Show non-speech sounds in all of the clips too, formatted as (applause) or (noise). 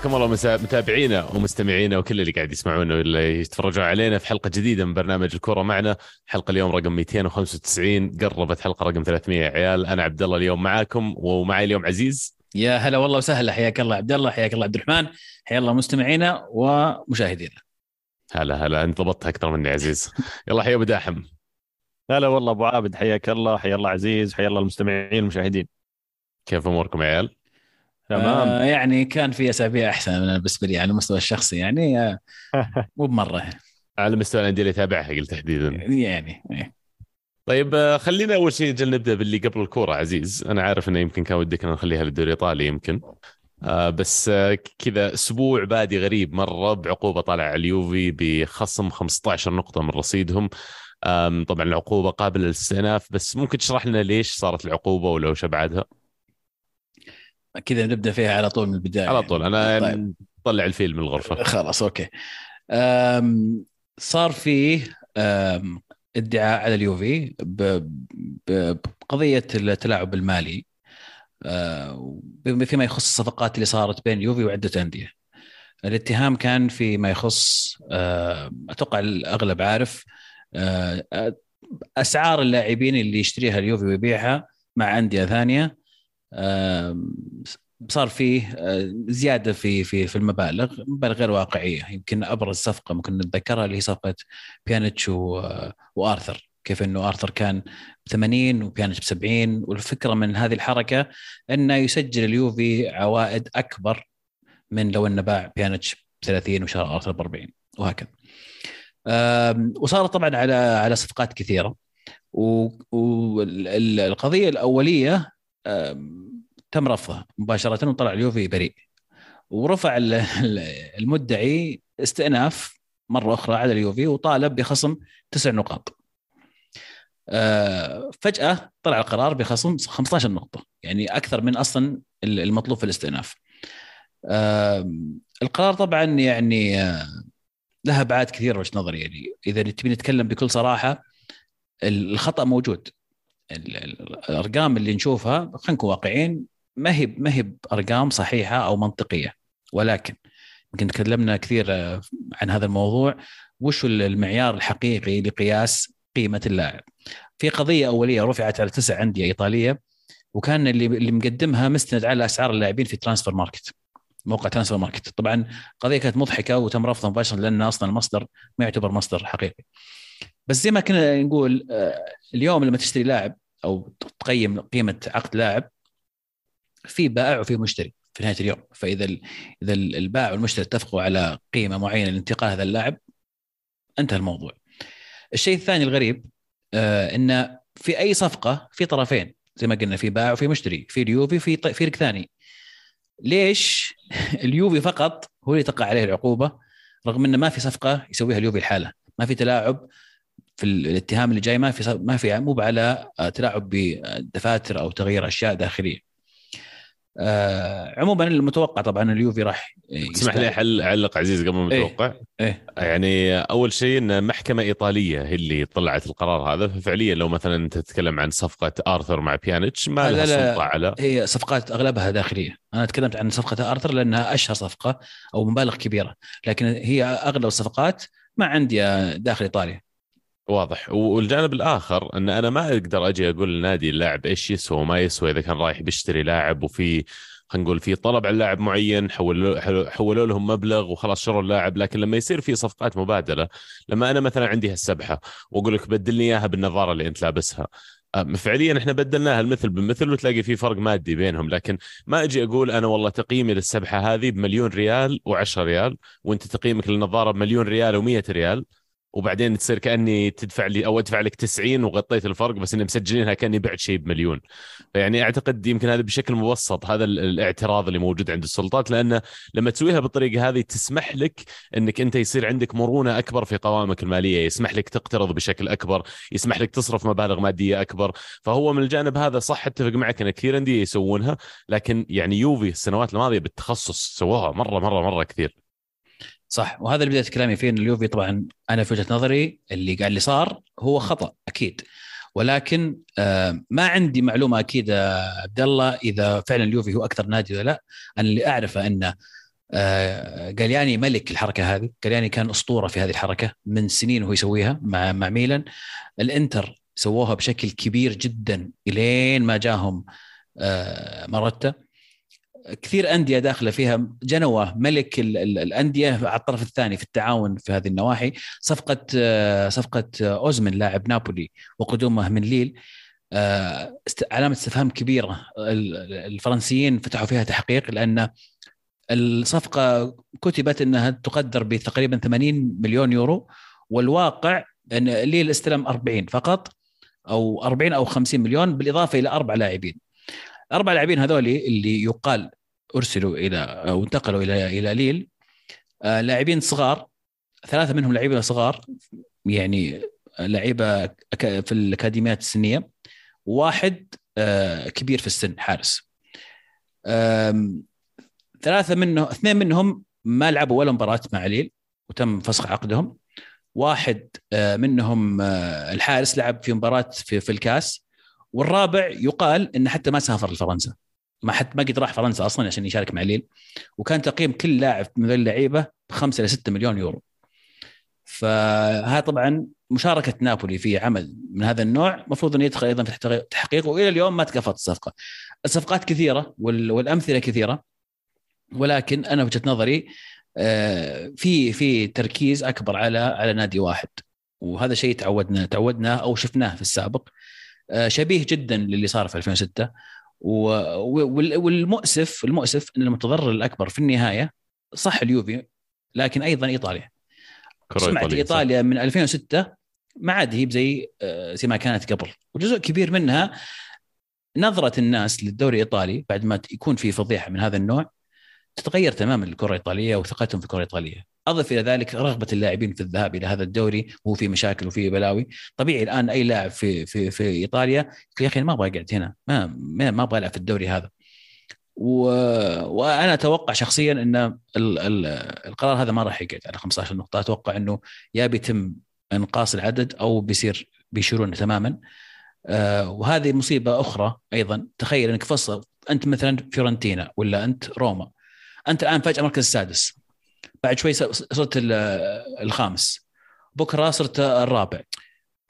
حياكم الله متابعينا ومستمعينا وكل اللي قاعد يسمعونا واللي يتفرجون علينا في حلقة جديدة من برنامج الكره معنا. حلقة اليوم رقم 295 قربت حلقة رقم 300 يا عيال أنا عبد الله اليوم معاكم ومعي اليوم عزيز. يا هلا والله وسهلا. حياك الله عبد الله حياك الله عبد الرحمن حيا الله مستمعينا ومشاهدينا. هلا هلا. أنت ضبطها أكثر مني عزيز. يلا حيا أبو داحم. هلا والله أبو عابد حياك الله حيا الله عزيز حيا الله المستمعين المشاهدين كيف أموركم يا عيال؟ تمام. آه يعني كان في أسابيع أحسن بالنسبة لي على المستوى الشخصي يعني آه (laughs) مو بمرة. على مستوى الأندية اللي تابعها قلت تحديدا. يعني إيه. طيب آه، خلينا أول شيء نبدأ باللي قبل الكورة عزيز. أنا عارف إنه يمكن كان ودك نخليها للدوري الإيطالي يمكن. آه بس آه كذا أسبوع بادي غريب مرة بعقوبة طالع على اليوفي بخصم 15 نقطة من رصيدهم. طبعا العقوبة قابلة للاستئناف بس ممكن تشرح لنا ليش صارت العقوبة ولو وش ابعادها؟ كذا نبدأ فيها على طول من البداية على طول. أنا طيب. طلع الفيل من الغرفة. (laughs) خلاص أوكي. صار فيه ادعاء على اليوفي بقضية التلاعب المالي فيما يخص الصفقات اللي صارت بين يوفي وعدة أندية. الاتهام كان فيما يخص أتوقع الأغلب عارف أسعار اللاعبين اللي يشتريها اليوفي ويبيعها مع أندية ثانية صار فيه آه، زيادة في في في المبالغ مبالغ غير واقعية. يمكن أبرز صفقة ممكن نتذكرها اللي هي صفقة بيانيتش وآرثر. كيف إنه آرثر كان ب 80 وبيانيتش ب 70 والفكرة من هذه الحركة إنه يسجل اليوفي عوائد أكبر من لو إنه باع بيانيتش ب 30 وشرى آرثر ب 40 وهكذا. وصارت طبعا على على صفقات كثيرة. والقضية الأولية تم رفضه مباشرة وطلع اليوفي بريء ورفع المدعي استئناف مرة أخرى على اليوفي وطالب بخصم تسع نقاط. آه، فجأة طلع القرار بخصم 15 نقطة. يعني أكثر من أصلا المطلوب في الاستئناف. القرار طبعا يعني آه، لها ابعاد كثيره وجهة نظري. يعني إذا تبي نتكلم بكل صراحة الخطأ موجود. الأرقام اللي نشوفها خلينا نكون واقعيين ما هي ما هي بأرقام صحيحة أو منطقية. ولكن يمكن تكلمنا كثير آه، عن هذا الموضوع. وش المعيار الحقيقي لقياس قيمة اللاعب؟ في قضية أولية رفعت على تسع أندية إيطالية وكان اللي اللي مقدمها مستند على أسعار اللاعبين في ترانسفير ماركت موقع ترانسفير ماركت. طبعا قضية كانت مضحكة وتم رفضها مباشرة لأن أصلا المصدر ما يعتبر مصدر حقيقي. بس زي ما كنا نقول آه، اليوم لما تشتري لاعب أو تقيم قيمة عقد لاعب في بائع وفي مشتري في نهاية اليوم فإذا إذا البائع والمشتري اتفقوا على قيمة معينة لانتقال هذا اللاعب انتهى الموضوع. الشيء الثاني الغريب آه إن في أي صفقة في طرفين زي ما قلنا في بائع وفي مشتري في اليوفي في فريق ثاني ليش (laughs) اليوفي فقط هو اللي تقع عليه العقوبة رغم إنه ما في صفقة يسويها اليوفي الحالة ما في تلاعب في الاتهام اللي جاي ما في ما في مو على تلاعب بدفاتر أو تغيير أشياء داخلية. آه عموما المتوقع طبعا اليوفي راح اسمح لي حل أعلق عزيز قبل ما أتوقع إيه؟ إيه؟ يعني أول شيء إن محكمة إيطالية هي اللي طلعت القرار هذا. ففعليا لو مثلا أنت تتكلم عن صفقة آرثر مع بيانيتش ما لها سلطة على. هي صفقات أغلبها داخلية. أنا تكلمت عن صفقة آرثر لأنها أشهر صفقة أو مبالغ كبيرة. لكن هي أغلب الصفقات مع انديه داخل إيطاليا. واضح. والجانب الآخر إن أنا ما أقدر أجي أقول للنادي اللاعب إيش يسوى وما يسوى إذا كان رايح بيشتري لاعب وفي خلينا نقول في طلب على لاعب معين حولوا حولوا لهم مبلغ وخلاص شروا اللاعب. لكن لما يصير في صفقات مبادلة لما أنا مثلا عندي هالسبحة وأقول لك بدلني إياها بالنظارة اللي أنت لابسها. فعليا إحنا بدلناها المثل بمثل وتلاقي في فرق مادي بينهم. لكن ما أجي أقول أنا والله تقييمي للسبحة هذه بمليون ريال و10 ريال وأنت تقييمك للنظارة بمليون ريال و100 ريال. وبعدين تصير كأني تدفع لي أو أدفع لك 90 وغطيت الفرق بس إني مسجلينها كأني بعت شيء بمليون. فيعني أعتقد يمكن هذا بشكل مبسط هذا الاعتراض اللي موجود عند السلطات لأنه لما تسويها بالطريقة هذه تسمح لك إنك أنت يصير عندك مرونة أكبر في قوائمك المالية يسمح لك تقترض بشكل أكبر يسمح لك تصرف مبالغ مادية أكبر. فهو من الجانب هذا صح أتفق معك إن كثير انديه يسوونها لكن يعني يوفي السنوات الماضية بالتخصص سووها مرة مرة مرة كثير. صح. وهذا اللي بدأت كلامي فيه ان اليوفي طبعا أنا في وجهة نظري اللي قاعد اللي صار هو خطأ أكيد. ولكن آه، ما عندي معلومة اكيده عبد الله إذا فعلا اليوفي هو أكثر نادي ولا لا. أنا اللي أعرفه إنه آه، جالياني ملك الحركة هذه. جالياني كان أسطورة في هذه الحركة من سنين وهو يسويها مع مع ميلان. الإنتر سووها بشكل كبير جدا إلين ما جاهم آه، مرتا كثير أندية داخلة فيها. جنوة ملك ال ال الأندية على الطرف الثاني في التعاون في هذه النواحي. صفقة آه، صفقة أوزمن لاعب نابولي وقدومه من ليل. علامة استفهام كبيرة. الفرنسيين فتحوا فيها تحقيق لأن الصفقة كتبت إنها تقدر بتقريبا 80 مليون يورو والواقع إن ليل استلم 40 فقط أو 40 أو 50 مليون بالإضافة إلى أربع لاعبين. أربع لاعبين هذول اللي يقال أرسلوا إلى أو انتقلوا إلى إلى ليل. آه، لاعبين صغار ثلاثة منهم لاعبين صغار يعني لعيبة في الأكاديميات السنية. واحد آه، كبير في السن حارس. ثلاثة منه اثنين منهم ما لعبوا ولا مباراة مع ليل وتم فسخ عقدهم. واحد آه، منهم الحارس لعب في مباراة في الكاس. والرابع يقال إنه حتى ما سافر لفرنسا. ما حتى ما قد راح فرنسا أصلا عشان يشارك مع ليل. وكان تقييم كل لاعب من اللعيبة ب 5 إلى 6 مليون يورو. فهذا طبعا مشاركة نابولي في عمل من هذا النوع المفروض إنه يدخل أيضا في التحقيق وإلى اليوم ما تكفت الصفقة. الصفقات كثيرة والأمثلة كثيرة. ولكن أنا وجهة نظري آه، في في تركيز أكبر على على نادي واحد. وهذا شيء تعودنا تعودنا أو شفناه في السابق. شبيه جدا للي صار في 2006 والمؤسف المؤسف إن المتضرر الأكبر في النهاية صح اليوفي لكن أيضا إيطاليا. سمعت إيطاليا من 2006 ما عاد هي زي آه، زي ما كانت قبل. وجزء كبير منها نظرة الناس للدوري الإيطالي بعد ما يكون في فضيحة من هذا النوع تتغير تماما الكره الإيطالية وثقتهم في الكرة الإيطالية. أضف إلى ذلك رغبة اللاعبين في الذهاب إلى هذا الدوري وهو في مشاكل وفي بلاوي. طبيعي الآن أي لاعب في في في إيطاليا يا أخي ما أبغى اقعد هنا ما ما أبغى العب في الدوري هذا. و... وأنا أتوقع شخصيا إن ال... ال... القرار هذا ما راح يقعد على 15 نقطة. أتوقع إنه يا بيتم إنقاص العدد أو بيصير بيشيلونه تماما. آه وهذه مصيبة أخرى أيضا. تخيل إنك فصل أنت مثلا فيورنتينا ولا أنت روما. أنت الآن فجأة مركز السادس. بعد شوي صرت الخامس. بكرة صرت الرابع.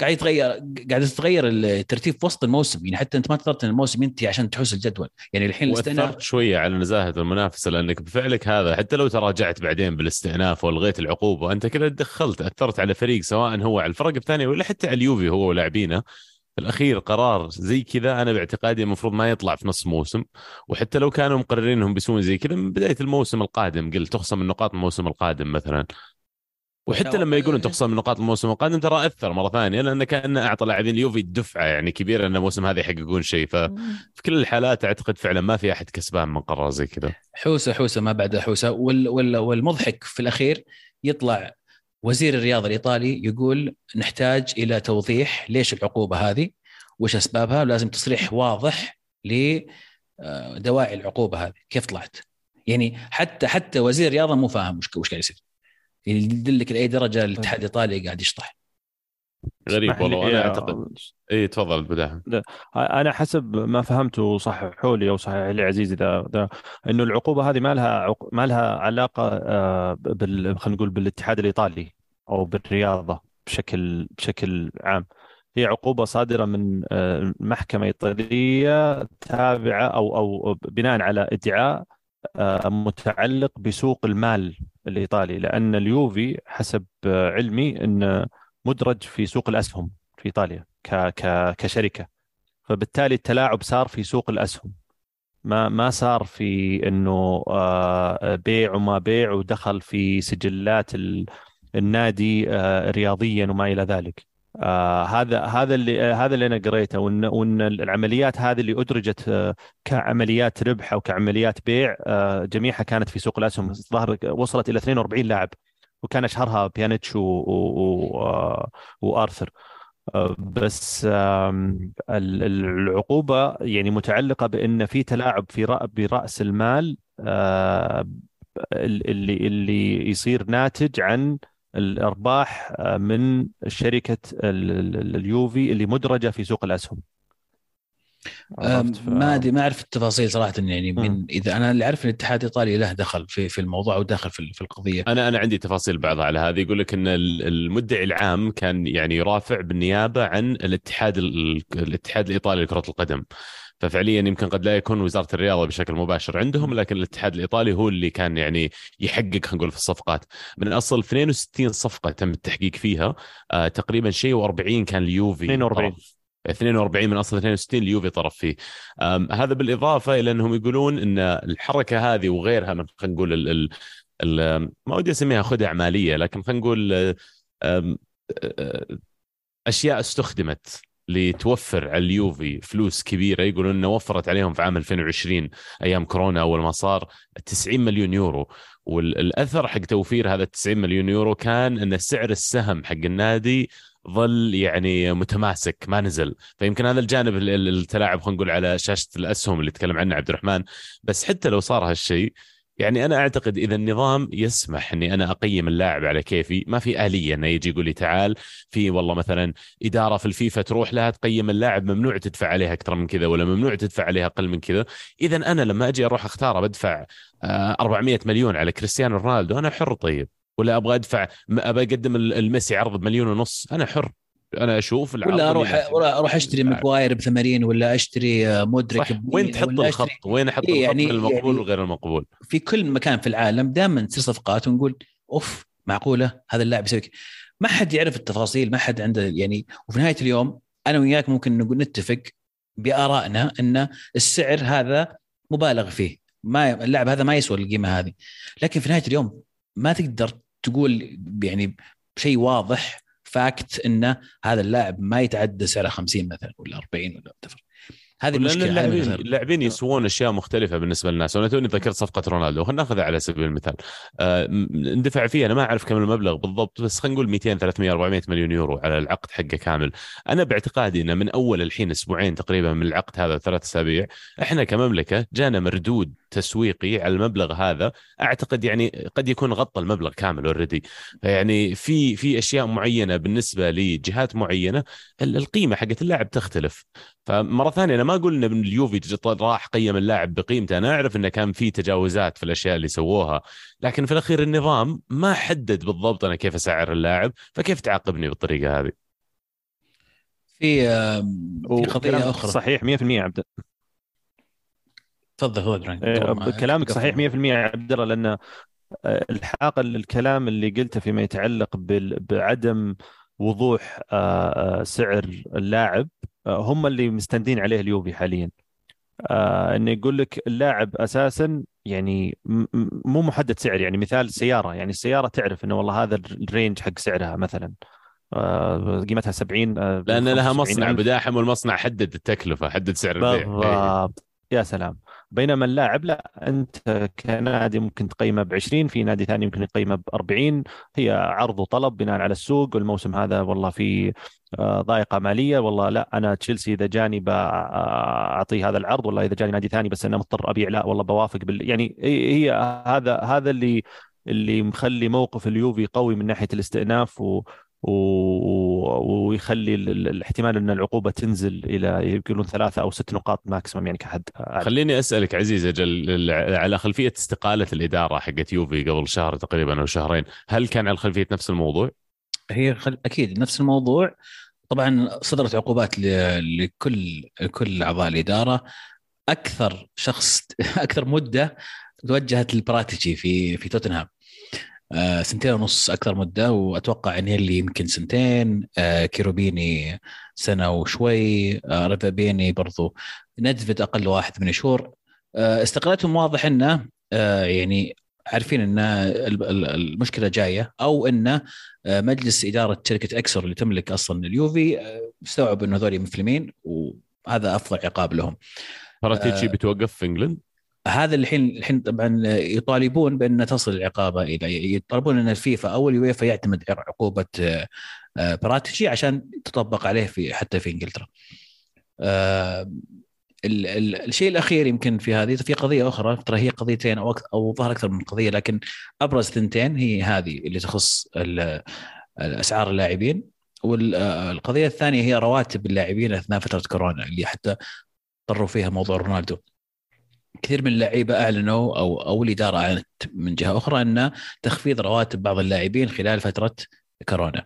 قاعد يتغير قاعد تتغير الترتيب في وسط الموسم. يعني حتى انت ما اخترت الموسم ينتهي عشان تحوس الجدول. يعني الحين الاستئناف شوية على نزاهة المنافسة لأنك بفعلك هذا حتى لو تراجعت بعدين بالاستئناف والغيت العقوبة أنت كذا دخلت أثرت على فريق سواء هو على الفرق الثانية ولا حتى على اليوفي هو ولاعبينه. الأخير قرار زي كذا أنا باعتقادي المفروض ما يطلع في نص موسم وحتى لو كانوا مقررين انهم بيسوون زي كذا من بداية الموسم القادم قلت تخصم النقاط الموسم القادم مثلا. وحتى لما يقولون تخصم نقاط الموسم القادم ترى أثر مرة ثانية لأنه كانه أعطى لاعبين اليوفي دفعه يعني كبيرة إن الموسم هذا يحققون شيء. ففي كل الحالات أعتقد فعلا ما في أحد كسبان من قرار زي كذا. حوسة حوسة ما بعد حوسة. وال وال والمضحك في الأخير يطلع وزير الرياضه الإيطالي يقول نحتاج إلى توضيح ليش العقوبة هذه وش أسبابها ولازم تصريح واضح لدواعي العقوبة هذه. كيف طلعت؟ يعني حتى حتى وزير الرياضة مو فاهم وش وش قاعد يصير. يعني يدلك لأي درجة الاتحاد الإيطالي قاعد يشطح. غريب والله أنا أعتقد اي تفضل بداية. أنا حسب ما فهمته صححوا لي أو صحح لي عزيزي ذا ذا إنه العقوبة هذه ما لها عق... ما لها علاقة آه، بال خلينا نقول بالاتحاد الإيطالي أو بالرياضة بشكل بشكل عام. هي عقوبة صادرة من آه، محكمة إيطالية تابعة أو أو بناء على ادعاء آه، متعلق بسوق المال الإيطالي لأن اليوفي حسب آه، علمي أن مدرج في سوق الأسهم في إيطاليا كشركة. فبالتالي التلاعب صار في سوق الأسهم. ما ما صار في إنه بيع وما بيع ودخل في سجلات النادي رياضيا وما إلى ذلك. آه هذا هذا اللي آه هذا اللي أنا قريته وإن وإن العمليات هذه اللي أدرجت آه كعمليات ربح أو كعمليات بيع آه جميعها كانت في سوق الأسهم. ظهر وصلت إلى 42 لاعب. وكان أشهرها بيانيتش و... و... وآرثر. بس العقوبة يعني متعلقة بإن في تلاعب في برأس المال آه، اللي اللي يصير ناتج عن الأرباح آه، من شركة اليوفي اللي مدرجة في سوق الأسهم. ما أدري ما أعرف التفاصيل صراحة يعني من. إذا أنا اللي أعرف إن الاتحاد الإيطالي له دخل في في الموضوع وداخل في في القضية. أنا أنا عندي تفاصيل بعضها على هذه. يقول لك إن ال- المدعي العام كان يعني يرافع بالنيابة عن الاتحاد ال- الاتحاد الإيطالي لكرة القدم. ففعليا يمكن قد لا يكون وزارة الرياضة بشكل مباشر عندهم لكن الاتحاد الإيطالي هو اللي كان يعني يحقق خلينا نقول في الصفقات. من اصل 62 صفقة تم التحقيق فيها. آه تقريبا شيء و40 كان اليوفي. 42. طرف. 42 من أصل 62 اليوفي طرف فيه. هذا بالإضافة إلى أنهم يقولون إن الحركة هذه وغيرها من خلينا نقول ال ال ال ما ودي أسميها خدع مالية لكن خلينا نقول أشياء استخدمت لتوفر على اليوفي فلوس كبيرة. يقولون إنه وفرت عليهم في عام 2020 أيام كورونا. أول ما صار 90 مليون يورو. والأثر حق توفير هذا 90 مليون يورو كان إن سعر السهم حق النادي ظل يعني متماسك ما نزل. فيمكن هذا الجانب ال- ال- التلاعب خلينا نقول على شاشة الأسهم اللي تكلم عنه عبد الرحمن. بس حتى لو صار هالشيء يعني أنا أعتقد إذا النظام يسمح إني أنا أقيم اللاعب على كيفي ما في آلية إنه يجي يقول لي تعال في والله مثلا إدارة في الفيفا تروح لها تقيم اللاعب ممنوع تدفع عليها أكثر من كذا ولا ممنوع تدفع عليها أقل من كذا. إذا أنا لما أجي أروح اختاره بدفع آه، 400 مليون على كريستيانو رونالدو أنا حر طيب. ولا أبغى أدفع ابى أقدم ال- لميسي عرض بمليون ونص. أنا حر. أنا أشوف العرض ولا أروح أروح أشتري ماغواير ب 80 ولا أشتري آه، مودريك وين 100 تحط الخط؟ وين أحط إيه الخط؟ يعني- بين المقبول يعني- وغير المقبول. في كل مكان في العالم دائما تصير صفقات ونقول أوف معقولة؟ هذا اللاعب يسوي. ما حد يعرف التفاصيل ما حد عنده يعني. وفي نهاية اليوم أنا وياك ممكن نقول نتفق بآرائنا إن السعر هذا مبالغ فيه. ما اللاعب هذا ما يسوى القيمة هذه. لكن في نهاية اليوم ما تقدر تقول يعني شيء واضح فاكت ان هذا اللاعب ما يتعدى سعره 50 مثلا ولا 40 ولا whatever. هذه المشكلة اللاعبين. اللاعبين يسوون أشياء مختلفة بالنسبة للناس وأنا توني ذكرت صفقة رونالدو خلينا ناخذها على سبيل المثال آه، اندفع فيها أنا ما أعرف كم المبلغ بالضبط بس خلينا نقول 200 300 400 مليون يورو على العقد حقه كامل أنا باعتقادي إنه من أول الحين أسبوعين تقريبا من العقد هذا ثلاث أسابيع إحنا كمملكة جانا مردود تسويقي على المبلغ هذا أعتقد يعني قد يكون غطى المبلغ كامل اوريدي فيعني في في أشياء معينة بالنسبة لجهات معينة ال- القيمة حقت اللاعب تختلف. فمرة ثانية أنا ما أقول إن اليوفي جت- راح قيم اللاعب بقيمته أنا أعرف انه كان في تجاوزات في الأشياء اللي سووها لكن في الأخير النظام ما حدد بالضبط أنا كيف أسعر اللاعب فكيف تعاقبني بالطريقة هذه؟ في في قضية أخرى. صحيح 100% يا عبد. تفضل إبراهيم. إيه، كلامك صحيح 100% يا عبد الله لأن آه، الحاق الكلام اللي قلته فيما يتعلق بعدم وضوح آه، آه، سعر اللاعب هم اللي مستندين عليه اليوفي حاليا انه يقول لك اللاعب أساسا يعني مو محدد سعر يعني مثال سيارة يعني السيارة تعرف إنه والله هذا الرينج حق سعرها مثلا قيمتها 70 آه، لأن لها 75 مصنع. بداحم والمصنع حدد التكلفة حدد سعر البيع إيه. بالضبط يا سلام. بينما اللاعب لا أنت كنادي ممكن تقيمه ب 20 في نادي ثاني ممكن يقيمه ب 40 هي عرض وطلب بناء على السوق والموسم هذا والله في آه، ضائقة مالية. والله لا أنا تشيلسي إذا جاني بعطيه هذا العرض والله إذا جاني نادي ثاني بس أنا مضطر أبيع لا والله بوافق بال يعني هي هذا هذا اللي اللي مخلي موقف اليوفي قوي من ناحية الاستئناف و- ويخلي ال- ال- الاحتمال إن العقوبة تنزل إلى يقولون ثلاثة أو ست نقاط ماكسيمم يعني كحد أعلى. خليني أسألك عزيز أجل على خلفية استقالة الإدارة حقت يوفي قبل شهر تقريبا أو شهرين هل كان على خلفية نفس الموضوع؟ هي خل... أكيد نفس الموضوع. طبعا صدرت عقوبات ل... لكل كل أعضاء الإدارة. أكثر شخص (laughs) أكثر مدة توجهت للبراتيجي في في توتنهام. آه سنتين ونص أكثر مدة وأتوقع ان اللي يمكن سنتين آه كيروبيني سنة وشوي آه ريفابيني برضو ندفد أقل واحد من شهور آه استقالتهم واضح إنه آه يعني عارفين ان ال- ال- المشكلة جاية أو ان مجلس إدارة شركة إكسر اللي تملك أصلا اليوفي استوعب إنه هذول مفلمين وهذا أفضل عقاب لهم. فراتيتشي آه. بتوقف في England هذا الحين الحين طبعا يطالبون بان تصل العقابة إلى يطالبون أن الفيفا أو اليويفا يعتمد عقوبة آه، آه، باراتيتشي عشان تطبق عليه في حتى في إنجلترا. آه، ال- ال- الشيء الأخير يمكن في هذه في قضية أخرى ترى هي قضيتين أو أو ظهر أكثر من قضية لكن أبرز ثنتين هي هذه اللي تخص الأسعار اللاعبين والقضية الثانية هي رواتب اللاعبين أثناء فترة كورونا اللي حتى طروا فيها موضوع رونالدو كثير من اللعيبة أعلنوا أو أو الاداره أعلنت من جهة أخرى أن تخفيض رواتب بعض اللاعبين خلال فترة كورونا.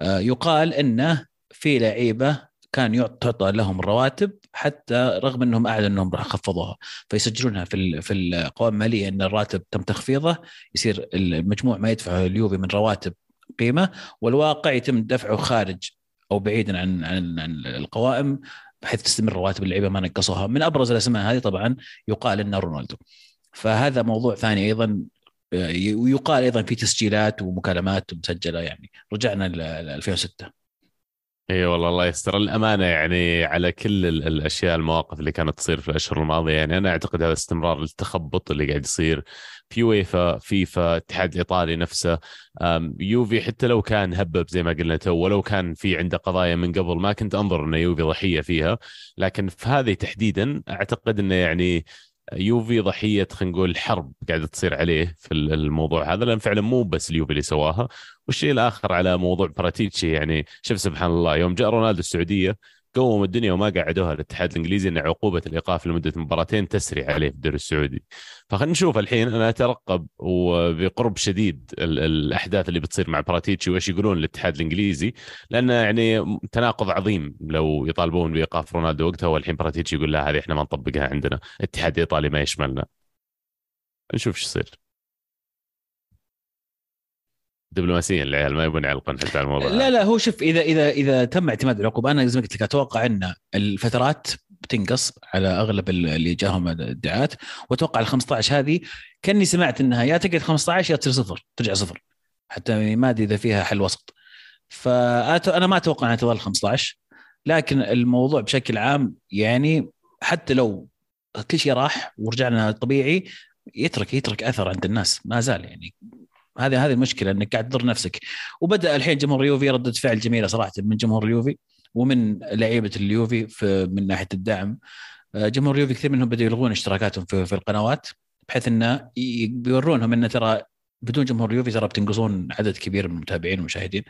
آه، يقال انه في لعيبة كان تعطى لهم الرواتب حتى رغم أنهم أعلنوا أنهم راح يخفضوها فيسجلونها في في القوائم المالية أن الراتب تم تخفيضه يصير المجموع ما يدفعه اليوفي من رواتب قيمة والواقع يتم دفعه خارج أو بعيدا عن عن, عن القوائم. بحيث تستمر رواتب اللعيبه ما نقصوها. من أبرز الأسماء هذه طبعا يقال انه رونالدو. فهذا موضوع ثاني أيضا ويقال أيضا في تسجيلات ومكالمات مسجلة يعني. رجعنا ل 2006 اي والله الله يستر. الأمانة يعني على كل الأشياء المواقف اللي كانت تصير في الأشهر الماضية يعني أنا أعتقد هذا استمرار التخبط اللي قاعد يصير في ويفا فيفا الاتحاد الإيطالي نفسه. يوفي حتى لو كان هبب زي ما قلنا تو ولو كان في عنده قضايا من قبل ما كنت أنظر انه يوفي ضحية فيها. لكن في هذه تحديدا أعتقد إنه يعني يوفي ضحية خلينا نقول حرب قاعدة تصير عليه في الموضوع هذا لأن فعلا مو بس اليوفي اللي سواها. والشيء الآخر على موضوع براتيتشي يعني شوف سبحان الله يوم جاء رونالدو السعودية قوموا الدنيا وما قعدوها الاتحاد الإنجليزي إن عقوبة الإيقاف لمدة مباراتين تسري عليه في الدوري السعودي. فخلينا نشوف الحين أنا أترقب وبقرب شديد الأحداث اللي بتصير مع براتيتشي وإيش يقولون الاتحاد الإنجليزي لأنه يعني تناقض عظيم لو يطالبون بإيقاف رونالدو وقتها والحين براتيتشي يقول لا هذه إحنا ما نطبقها عندنا الاتحاد الايطالي ما يشملنا. نشوف إيش يصير. دبلوماسيا العيال ما يبون يعلقون حتى على الموضوع لا لا هو شوف إذا إذا إذا تم اعتماد العقوبة أنا زي ما قلت لك أتوقع إن الفترات بتنقص على أغلب اللي جاهم الادعاءات وأتوقع ال 15 هذه كأني سمعت إنها يا تقعد 15 يا تصير صفر ترجع صفر حتى ما أدري إذا فيها حل وسط. فانا ما أتوقع إنها تظل 15 لكن الموضوع بشكل عام يعني حتى لو كل شيء راح ورجعنا طبيعي يترك يترك أثر عند الناس ما زال يعني هذه هذه المشكلة إنك قاعد تضر نفسك. وبدأ الحين جمهور اليوفي رده فعل جميلة صراحة من جمهور اليوفي ومن لعيبة اليوفي في من ناحية الدعم. آه، جمهور اليوفي كثير منهم بدأوا يلغون اشتراكاتهم في, في القنوات بحيث إنه بيورونهم انه ترى بدون جمهور اليوفي ترى بتنقصون عدد كبير من المتابعين والمشاهدين.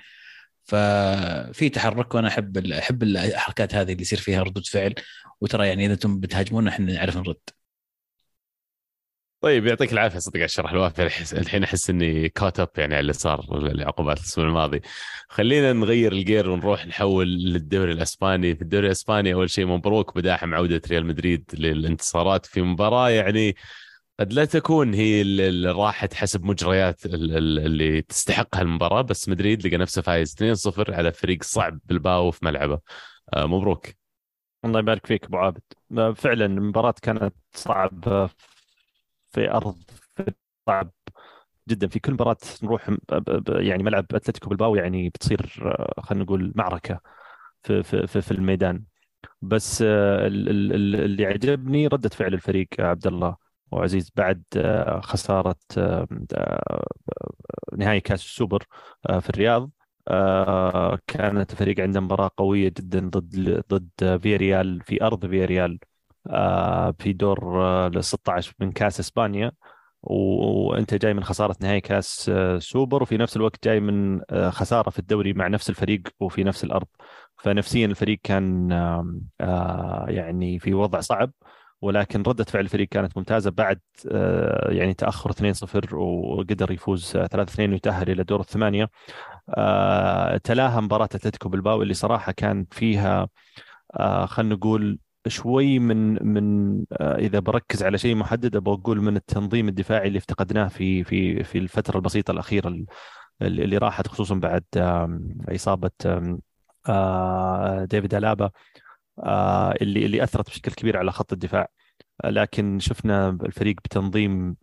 ففي تحرك وأنا أحب أحب الحركات هذه اللي يصير فيها ردود فعل. وترى يعني إذا أنتم بتهاجمونا إحنا نعرف نرد. طيب يعطيك العافية صدق على الشرح. الوافي الحين أحس إني caught up يعني على اللي صار العقوبات الأسبوع الماضي. خلينا نغير ال gear ونروح نحول للدوري الأسباني. في الدوري الأسباني أول شيء مبروك بداحم عوده ريال مدريد للانتصارات في مباراة. يعني قد لا تكون هي اللي راحت حسب مجريات اللي تستحقها المباراة بس مدريد لقى نفسه فايز 2-0 على فريق صعب بلباو في ملعبه. آه، مبروك. الله يبارك فيك أبو عابد. فعلا المباراة كانت صعبة في أرض صعب جدا. في كل مباراة نروح يعني ملعب أتلتيكو بالباو يعني بتصير آه، خلينا نقول معركة في في في, الميدان. بس آه، اللي عجبني ردة فعل الفريق عبد الله وعزيز بعد آه، خسارة نهائي كأس السوبر في الرياض. كانت الفريق عنده مباراة قوية جدا ضد ضد فياريال في أرض فياريال في دور ال 16 من كاس إسبانيا وأنت جاي من خسارة نهائي كاس آه، سوبر وفي نفس الوقت جاي من آه، خسارة في الدوري مع نفس الفريق وفي نفس الأرض. فنفسيا الفريق كان يعني في وضع صعب ولكن ردة فعل الفريق كانت ممتازة بعد يعني تأخر 2-0 وقدر يفوز 3-2 ويتأهل إلى دور الثمانية. تلاها مباراة أتلتيكو بالباو اللي صراحة كان فيها خلينا نقول شوي من من آه، إذا بركز على شيء محدد أبغى أقول من التنظيم الدفاعي اللي افتقدناه في في في الفترة البسيطة الأخيرة اللي راحت خصوصا بعد إصابة آه، ديفيد ألابا آه، اللي اللي أثرت بشكل كبير على خط الدفاع. لكن شفنا الفريق بتنظيم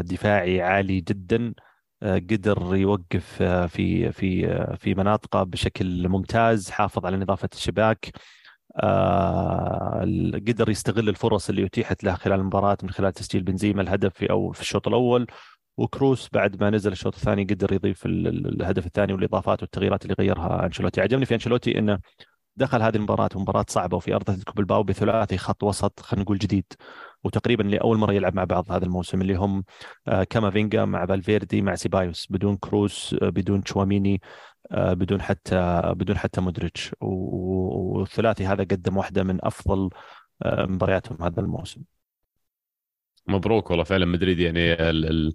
دفاعي عالي جدا قدر يوقف في في في مناطقه بشكل ممتاز حافظ على نظافه الشباك قدر يستغل الفرص اللي اتيحت له خلال المباراة من خلال تسجيل بنزيما الهدف في أو في الشوط الأول وكروس بعد ما نزل الشوط الثاني قدر يضيف الهدف الثاني والإضافات والتغييرات اللي غيرها أنشيلوتي. عجبني في أنشيلوتي إنه دخل هذه المباراة ومباراة صعبة وفي أرض أتلتيكو بلباو بثلاثي خط وسط خلينا نقول جديد وتقريبا لأول مرة يلعب مع بعض هذا الموسم اللي هم آه، كامافينجا مع فالفيردي مع سيبايوس بدون كروس آه، بدون تشواميني آه، بدون حتى بدون حتى مودريتش. والثلاثي هذا قدم واحدة من أفضل آه، مبارياتهم هذا الموسم. مبروك والله فعلا مدريد يعني ال ال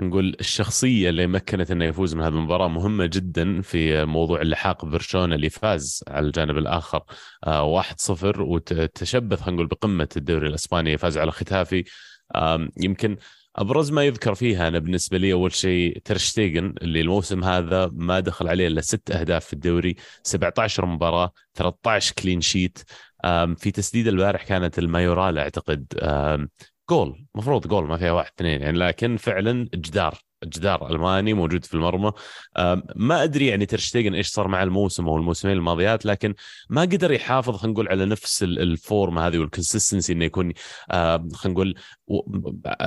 نقول الشخصية اللي مكنت إنه يفوز من هذه المباراة مهمة جدا في موضوع اللحاق ببرشلونة اللي فاز على الجانب الآخر آه 1-0 وتشبث خلينا نقول بقمة الدوري الإسباني فاز على ختافي. آه يمكن أبرز ما يذكر فيها أنا بالنسبة لي أول شيء تير شتيغن اللي الموسم هذا ما دخل عليه إلا ست أهداف في الدوري 17 مباراة 13 clean sheet في تسديده البارح كانت المايورال أعتقد جول مفروض جول ما فيها واحد اثنين يعني لكن فعلا جدار. جدار ألماني موجود في المرمى. ما أدري يعني تير شتيغن إيش صار مع الموسم أو الموسمين الماضيات لكن ما قدر يحافظ خلينا نقول على نفس ال form هذه وال consistency إنه يكون خلينا نقول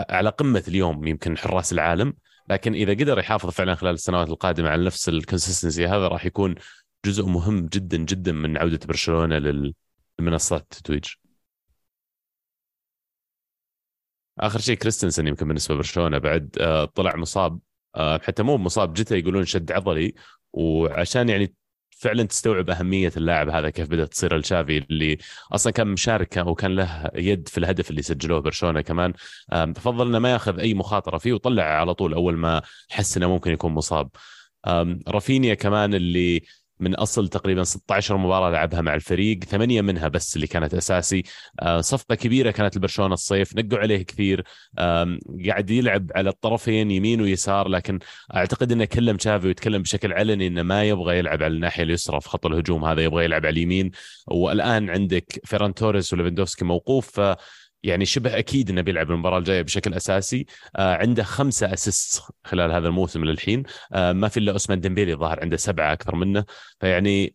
على قمة اليوم يمكن حراس العالم. لكن إذا قدر يحافظ فعلا خلال السنوات القادمة على نفس ال consistency هذا راح يكون جزء مهم جدا جدا من عودة برشلونة للمنصات التتويج آخر شيء كريستنسن يمكن بالنسبة لبرشلونة بعد آه، طلع مصاب آه، حتى مو مصاب جته يقولون شد عضلي وعشان يعني فعلا تستوعب أهمية اللاعب هذا كيف بدأت تصير الشافي اللي أصلا كان مشارك وكان له يد في الهدف اللي سجلوه برشلونة كمان. فضل إنه ما يأخذ أي مخاطرة فيه وطلع على طول أول ما حس إنه ممكن يكون مصاب. رافينيا كمان اللي من أصل تقريبا 16 مباراة لعبها مع الفريق ثمانية منها بس اللي كانت أساسي. آه، صفقة كبيرة كانت لبرشلونة الصيف نقوا عليه كثير. قاعد يلعب على الطرفين يمين ويسار لكن أعتقد إنه كلم تشافي ويتكلم بشكل علني إنه ما يبغى يلعب على الناحية اليسرى في خط الهجوم هذا يبغى يلعب على اليمين. والآن عندك فيران توريس وليفندوفسكي موقوف يعني شبه أكيد إنه بيلعب المباراة الجاية بشكل أساسي. آه عنده خمسة assist خلال هذا الموسم للحين. آه ما في إلا أوسمان ديمبيلي ظاهر عنده سبعة أكثر منه. فيعني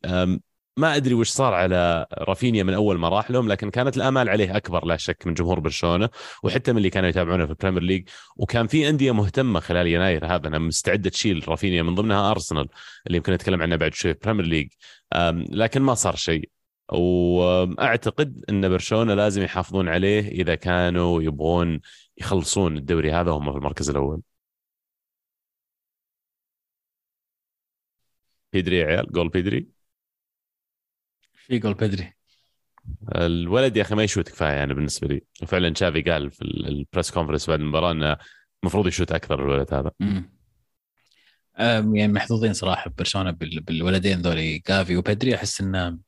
ما أدري وش صار على رافينيا من أول ما راح لهم لكن كانت الآمال عليه أكبر لا شك من جمهور برشلونة وحتى من اللي كانوا يتابعونه في البريمير ليج وكان في أندية مهتمة خلال يناير هذا. انها مستعده تشيل رافينيا من ضمنها ارسنال اللي يمكن نتكلم عنه بعد شوي في البريمير ليج لكن ما صار شيء. وأعتقد إن برشلونة لازم يحافظون عليه إذا كانوا يبغون يخلصون الدوري هذا وهم في المركز الأول. بيدري يا عيال؟ جول بيدري؟ في جول بيدري. الولد يا أخي ما يشوت كفاية يعني بالنسبة لي. وفعلا شافي قال في ال press conference بعد المباراة إنه المفروض يشوت أكثر الولد هذا. يعني محظوظين صراحة برشلونة بالولدين ذولي جافي وبدري أحس إنه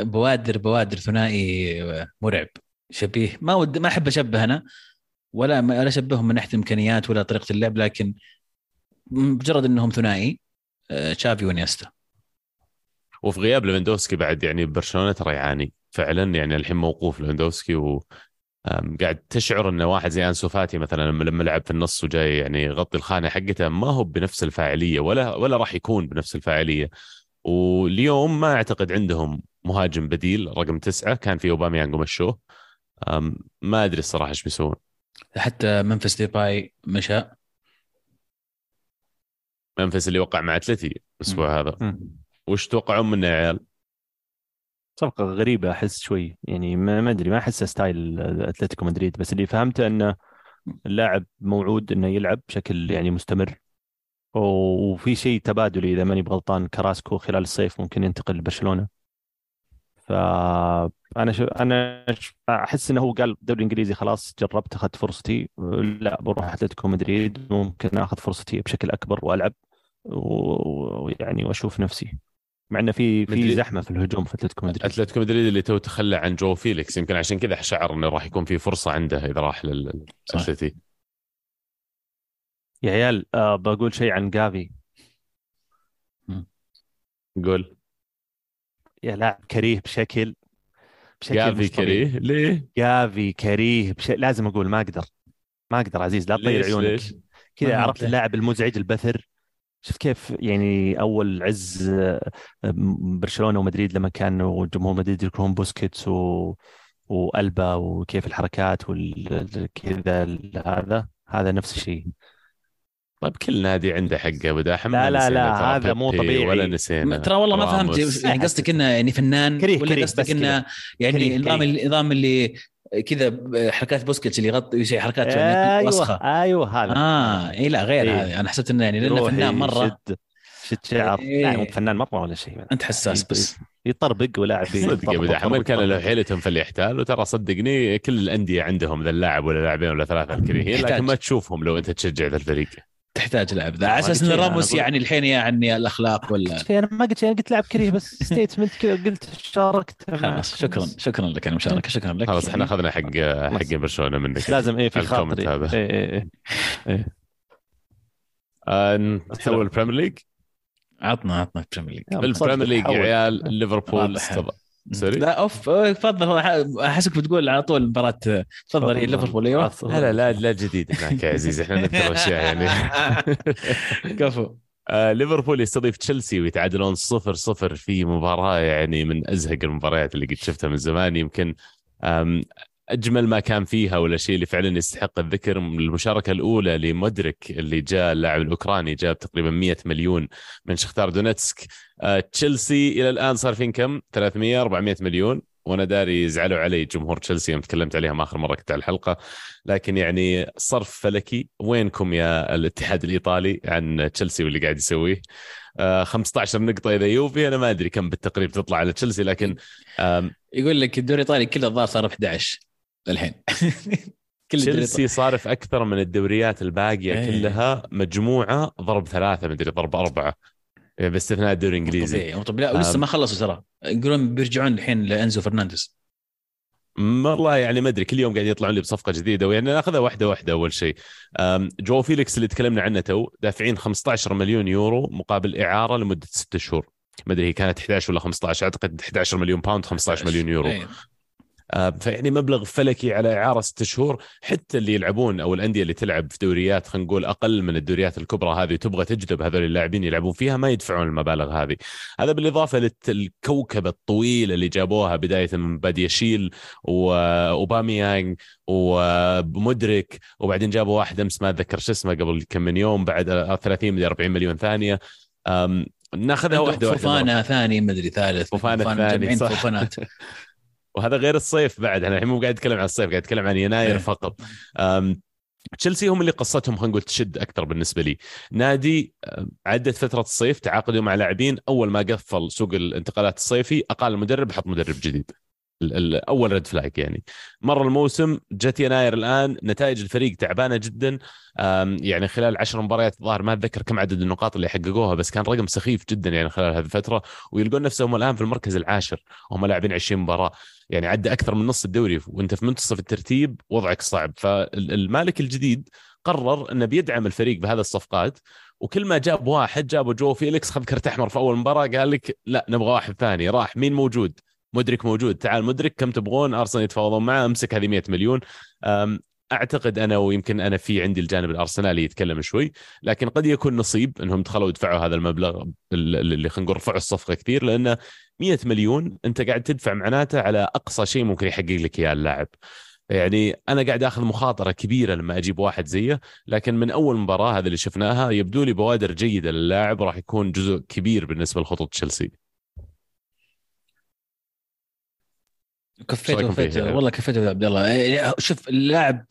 بوادر بوادر ثنائي مرعب شبيه. ما ود ما أحب أشبه أنا ولا ولا أشبههم من ناحية الامكانيات ولا طريقة اللعب لكن مجرد إنهم ثنائي آه، تشافي وإنيستا وفي غياب ليفاندوفسكي بعد يعني برشلونة ترى يعاني فعلا يعني الحين موقوف ليفاندوفسكي و قاعد تشعر إنه واحد زي أنسو فاتي مثلا لما لعب في النص وجاي يعني يغطي الخانة حقته ما هو بنفس الفاعلية ولا ولا راح يكون بنفس الفاعلية. واليوم ما أعتقد عندهم مهاجم بديل رقم تسعة كان في أوباميانج ومشوه. ما أدري الصراحة إيش بيسوون. حتى ممفيس ديباي مشى. ممفيس اللي وقع مع أتلتي الأسبوع هذا. وش توقعون منه يا عيال؟ صفقة غريبة أحس شوي. يعني ما أدري ما احسها style أتلتيكو مدريد. بس اللي فهمته إنه اللاعب موعود إنه يلعب بشكل يعني مستمر. وفي شيء تبادلي إذا ماني بغلطان كراسكو خلال الصيف ممكن ينتقل لبرشلونة. فأنا شو أنا أحس إنه هو قال الدوري الإنجليزي خلاص جربت أخذت فرصتي. لا بروح أتلتيكو مدريد ممكن أخذ فرصتي بشكل أكبر وألعب ويعني وأشوف نفسي. مع إنه في في زحمة في الهجوم في أتلتيكو مدريد. أتلتيكو مدريد اللي تو تخلى عن جو فيليكس. يمكن عشان كذا شعر إنه راح يكون في فرصة عنده إذا راح للسيتي. يا عيال آه بقول شيء عن جافي. قول. يا لاعب كريه بشكل بشكل جافي كريه؟ ليه؟ جافي كريه بش... لازم أقول ما أقدر ما أقدر عزيز لا تطير عيونك. كذا عرفت اللاعب المزعج البثر؟ شوف كيف يعني أول عز آه، برشلونة ومدريد لما كانوا جمهور مدريد يذكرون بوسكيتس و... وألبا وكيف الحركات وكذا هذا هذا نفس الشيء. طيب كل نادي عنده حقه وداحم لا لا لا هذا مو طبيعي. ولا نسينا ترى والله ما فهمت يعني قصدك إنه يعني فنان كريه ولا كريه قصدك إنه يعني النظام النظام اللي كذا حركات بوسكيتس اللي يغطي يسوي حركات أيوة وسخة. أيوه هذا. آه إي لا غير إيه. هذا. أنا حسيت إنه يعني لأنه فنان مرة. شد شد شعر. إيه. مو فنان مرة ولا شيء. أنت حساس بس. يطربق ولاعب صدق يا بداح وين كان لو حيلتهم في الاحتال وترى صدقني كل الأندية عندهم ذا اللاعب ولا لاعبين ولا ثلاثة الكريهين لكن ما تشوفهم لو أنت تشجع ذا الفريق. تحتاج لاعب ذا. على أساس إن راموس يعني الحين يعني الأخلاق ولا أنا ما قلت أنا قلت لاعب كريه بس (laughs) statement كذا قلت شاركت. خلاص شكرا شكرا لك على المشاركة شكرا لك. خلاص إحنا اخذنا حق حق برشلونة منك. لازم إيه في خاطري. هذا. إيه, إيه. آه نحول البريمير ليج عطنا عطنا ال Premier League ال Premier League يا عيال ليفربول sorry لا أوف تفضل. أحسك بتقول على طول مباراة تفضل هي ليفربول أيوه. لا لا لا جديد هناك يا عزيزي. إحنا نذكر اشياء يعني. (laughs) كفو. آه ليفربول يستضيف تشيلسي ويتعادلون صفر صفر في مباراة يعني من أزهق المباريات اللي قد شفتها من زمان. يمكن أجمل ما كان فيها ولا شيء اللي فعلا يستحق الذكر المشاركة الأولى لمدرك اللي جاء اللاعب الأوكراني جاب تقريبا 100 مليون من شختار دونيتسك. تشيلسي إلى الآن صار فين كم؟ 300 400 مليون. وأنا داري زعلوا علي جمهور تشيلسي يوم تكلمت عليهم آخر مرة كنت على الحلقة. لكن يعني صرف فلكي. وينكم يا الاتحاد الإيطالي عن تشيلسي واللي قاعد يسويه؟ آه 15 نقطة إذا يوفي. أنا ما أدري كم بالتقريب تطلع على تشيلسي لكن يقول لك الدوري الإيطالي كله الظاهر صار 11 للحين. (laughs) كل تشيلسي صارف أكثر من الدوريات الباقية أيه. كلها مجموعة ضرب ثلاثة مدري ضرب أربعة. باستثناء الدوري الإنجليزي. طبيعي طبيعي. لا ولسه ما خلصوا ترى. يقولون بيرجعون الحين لأنزو فرنانديز. والله يعني ما أدري كل يوم قاعد يطلعون لي بصفقة جديدة ويعني ناخذها واحدة واحدة أول شيء. جو فيليكس اللي تكلمنا عنه تو دافعين 15 مليون يورو مقابل إعارة لمدة ست شهور. ما أدري هي كانت 11 ولا 15 أعتقد 11 مليون pound 15 مليون يورو. آه، فيعني مبلغ فلكي على إعارة ست شهور. حتى اللي يلعبون أو الأندية اللي تلعب في دوريات خلينا نقول أقل من الدوريات الكبرى هذه وتبغى تجذب هذول اللاعبين يلعبون فيها ما يدفعون المبالغ هذه. هذا بالإضافة للكوكبه الطويله اللي جابوها بداية من بادياشيل واوباميانج ومدرك وبعدين جابوا واحد أمس ما أتذكر شو اسمه قبل كم من يوم بعد 30 مليون 40 مليون ثانية. ناخذها واحدة واحدة فوفانا ثاني مدري ثالث. فوفانا, فوفانا ثاني صح. (laughs) وهذا غير الصيف بعد. أنا الحين مو قاعد أتكلم عن الصيف قاعد أتكلم عن يناير إيه. فقط. تشيلسي هم اللي قصتهم خلينا نقول تشد أكثر بالنسبة لي. نادي عدت فترة الصيف تعاقدوا مع لاعبين أول ما قفل سوق الانتقالات الصيفي أقال المدرب حط مدرب جديد. الأول ريد فلاج يعني. مر الموسم جت يناير الآن نتائج الفريق تعبانة جدا. يعني خلال عشر مباريات الظاهر ما أتذكر كم عدد النقاط اللي حققوها بس كان رقم سخيف جدا يعني خلال هذه الفترة. ويلقون نفسهم الآن في المركز العاشر وهم لاعبين 20 مباراة. يعني عدى أكثر من نص الدوري وأنت في منتصف الترتيب وضعك صعب. فالمالك الجديد قرر إنه بيدعم الفريق بهذه الصفقات وكل ما جاب واحد جابوا جو فيليكس خذ كرت أحمر في أول مباراة قال لك لا نبغى واحد ثاني. راح مين موجود؟ مدرك موجود. تعال مدرك كم تبغون؟ أرسنال يتفاوضون معه أمسك هذه 100 مليون. أعتقد أنا ويمكن أنا في عندي الجانب الأرسنالي يتكلم شوي لكن قد يكون نصيب إنهم دخلوا ودفعوا هذا المبلغ اللي خلينا نقول رفعوا الصفقة كثير لأن 100 مليون انت قاعد تدفع معناته على أقصى شيء ممكن يحقق لك إياه اللاعب. يعني أنا قاعد آخذ مخاطرة كبيرة لما أجيب واحد زيه لكن من أول مباراة هذا اللي شفناها يبدو لي بوادر جيدة للاعب راح يكون جزء كبير بالنسبة لخطوط تشيلسي. كفيت كفيت والله كفيت عبد الله. إيه، شوف اللاعب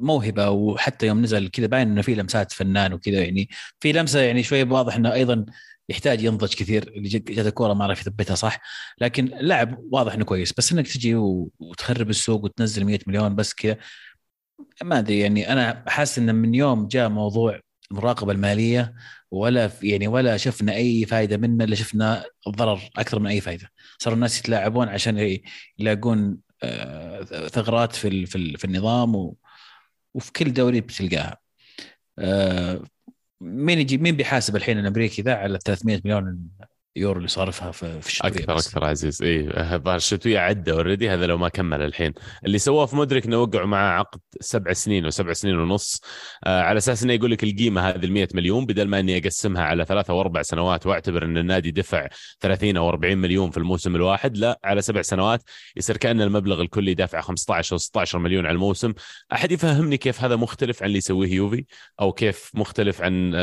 موهبة وحتى يوم نزل كذا باين إنه في لمسات فنان وكذا يعني في لمسة يعني شوية واضح إنه أيضا يحتاج ينضج كثير اللي جت الكورة ما عرف يثبتها صح. لكن لاعب واضح إنه كويس. بس إنك تجي وتخرب السوق وتنزل 100 مليون بس كذا ما أدري. يعني أنا حاسس إنه من يوم جاء موضوع المراقبة المالية ولا يعني ولا شفنا أي فائده منه إلا شفنا الضرر أكثر من أي فائده صاروا الناس يتلاعبون عشان يلاقون آه، ثغرات في في النظام وفي كل دوري بتلقاها. آه، مين يجي مين بيحاسب الحين الأمريكي ذا على 300 مليون يورو اللي صارفها في الشتوية أكثر بس. أكثر عزيز. اي الشتوية عدى already هذا لو ما كمل الحين. اللي سووه في مدرك إنه وقعوا معاه عقد سبع سنين وسبع سنين ونص. آه على أساس إنه يقول لك القيمة هذه ال 100 مليون بدل ما إني أقسمها على ثلاثة واربع سنوات وأعتبر إن النادي دفع 30 أو 40 مليون في الموسم الواحد لا على سبع سنوات يصير كأن المبلغ الكلي دافع 15 أو 16 مليون على الموسم. أحد يفهمني كيف هذا مختلف عن اللي يسويه يوفي؟ أو كيف مختلف عن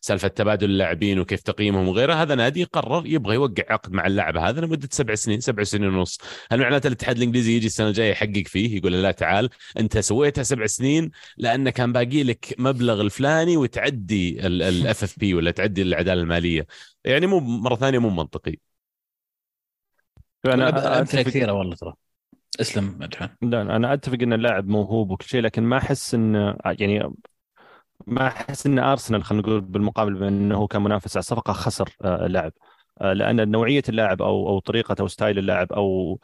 سالفة تبادل اللاعبين وكيف تقييمهم وغيره؟ هذا نادي قرر يبغى يوقع عقد مع اللاعب هذا لمدة سبع سنين سبع سنين ونص. هل معناته الاتحاد الإنجليزي يجي السنة الجاية يحقق فيه؟ يقول لا تعال. أنت سويتها سبع سنين لأن كان باقي لك مبلغ الفلاني وتعدي الأف إف بي ولا تعدي العداله المالية. يعني مو مرة ثانية مو منطقي. أنا امثله أتفق- كثيرة والله ترى. اسلم مدحون لا أنا أتفق إن اللاعب موهوب وكل شيء لكن ما أحس إن يعني ما أحس إن ارسنال خلينا نقول بالمقابل بما انه هو كان منافس على الصفقه خسر اللاعب آه، لأن نوعية اللاعب أو أو طريقة أو style اللاعب أو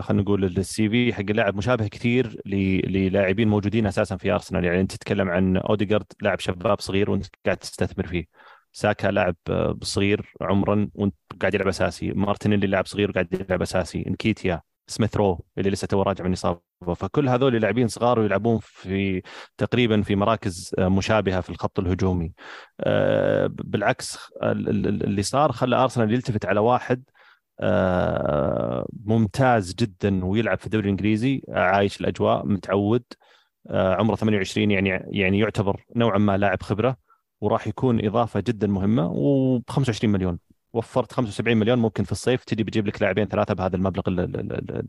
خلينا نقول ال CV حق اللاعب مشابه كثير للاعبين موجودين أساسا في ارسنال يعني أنت تتكلم عن اوديجارد لاعب شباب صغير وأنت قاعد تستثمر فيه. ساكا لاعب آه، صغير عمرا وأنت قاعد يلعب أساسي. مارتينيلي لاعب صغير وقاعد يلعب أساسي. إنكيتيا سميث رو اللي لسه تو راجع من إصابة. فكل هذول لاعبين صغار ويلعبون في تقريبا في مراكز آه، مشابهة في الخط الهجومي. آه، بالعكس ال- ال- اللي صار خلى أرسنال يلتفت على واحد آه، ممتاز جدا ويلعب في الدوري الإنجليزي عايش الأجواء متعود عمره 28 يعني يعني يعتبر نوعا ما لاعب خبرة وراح يكون إضافة جدا مهمة وب 25 مليون. وفرت 75 مليون ممكن في الصيف تجي بتجيب لك لاعبين ثلاثة بهذا المبلغ اللي,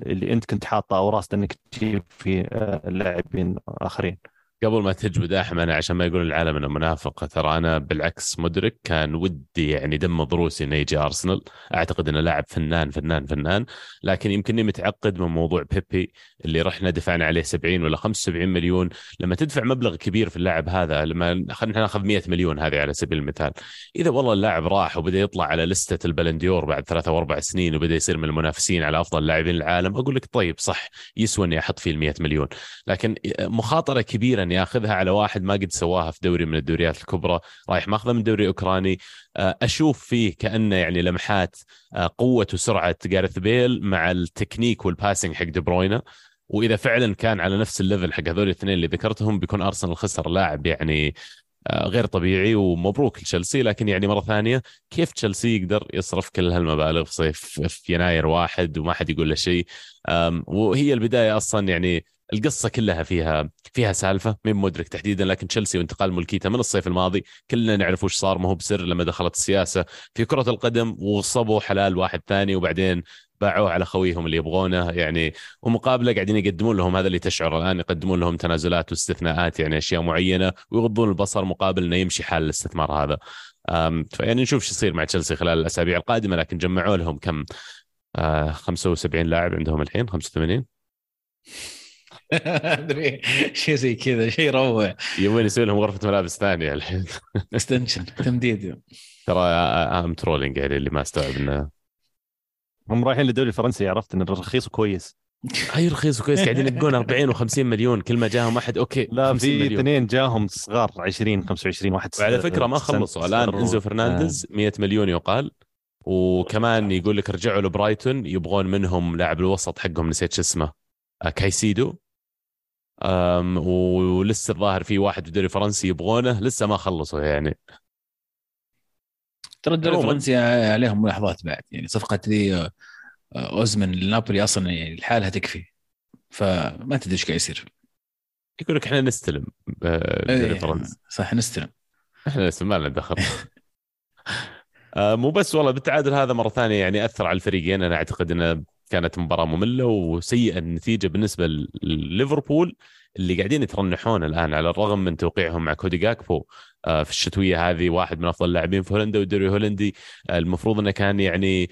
اللي انت كنت حاطه أو راسته انك تجيب في آه، لاعبين آخرين. قبل ما تجبد أحمد عشان ما يقول العالم إنه منافق ترى أنا بالعكس مدرك كان ودي يعني دم ضروسي إنه يجي أرسنال. أعتقد إنه لاعب فنان فنان فنان. لكن يمكنني متعقد من موضوع بيبي اللي رحنا دفعنا عليه 70 ولا 75 مليون. لما تدفع مبلغ كبير في اللاعب هذا لما خلينا ناخذ 100 مليون هذه على سبيل المثال. إذا والله اللاعب راح وبدأ يطلع على لستة البالون دور بعد ثلاثة أو أربع سنين وبدأ يصير من المنافسين على أفضل لاعبين العالم أقول لك طيب صح يسوى إني أحط فيه ال 100 مليون. لكن مخاطرة كبيرة اني اخذها على واحد ما قد سواها في دوري من الدوريات الكبرى رايح ماخذه من دوري أوكراني. آه، أشوف فيه كأنه يعني لمحات آه، قوة وسرعة جارث بيل مع التكنيك وال passing حق دي بروينا وإذا فعلا كان على نفس الليفل حق هذول الاثنين اللي ذكرتهم بيكون أرسنال خسر لاعب يعني آه، غير طبيعي ومبروك لتشيلسي. لكن يعني مرة ثانية كيف تشيلسي يقدر يصرف كل هالمبالغ في صيف في يناير واحد وما حد يقول له شيء؟ وهي البداية أصلا يعني القصة كلها فيها فيها سالفة مين مدرك تحديدا لكن تشيلسي وانتقال ملكيته من الصيف الماضي كلنا نعرف وش صار ما هو بسر لما دخلت السياسة في كرة القدم وصبوا حلال واحد ثاني وبعدين باعوه على خويهم اللي يبغونه. يعني ومقابلة قاعدين يقدمون لهم هذا اللي تشعر الآن يقدمون لهم تنازلات واستثناءات يعني أشياء معينة ويغضون البصر مقابل إنه يمشي حال الاستثمار هذا. فيعني نشوف شو يصير مع تشيلسي خلال الأسابيع القادمة لكن جمعوا لهم كم؟ آه 75 لاعب عندهم الحين 85 (laughs) ادري. شيء زي كذا شيء يروع. يبون يسوي لهم غرفة ملابس ثانية الحين. اكستنشن تمديد. ترى I'm trolling يعني اللي ما استوعب إنه. هم رايحين للدوري الفرنسي عرفت إن الرخيص كويس. أي رخيص وكويس قاعدين يبقون 40 و50 مليون. كل ما جاهم أحد okay لا 50 في. اثنين جاهم صغار 20 25 واحد وعلى فكرة ما خلصوا. الآن إنزو فرنانديز 100 مليون يقال. وكمان يقول لك رجعوا لبرايتون يبغون منهم لاعب الوسط حقهم نسيت شو اسمه. آه، كايسيدو. ولسه الظاهر في واحد في الدوري الفرنسي يبغونه لسه ما خلصوا يعني. ترى الدوري. الفرنسي عليهم ملاحظات بعد يعني صفقة ذي آه، أوزمن لنابولي أصلا يعني لحالها تكفي. فما تدري إيش قاعد يصير. يقول لك إحنا نستلم آه، الدوري إيه، الفرنسي. صح نستلم. إحنا نستلم ما لنا دخل. (laughs) آه، مو بس والله بالتعادل هذا مرة ثانية يعني أثر على الفريقين. أنا أعتقد إنه كانت مباراة مملة وسيئة النتيجة بالنسبة لليفربول اللي قاعدين يترنحون الآن على الرغم من توقيعهم مع كودي جاكبو. آه، في الشتوية هذه واحد من أفضل اللاعبين في هولندا والدوري الهولندي آه، المفروض إنه كان يعني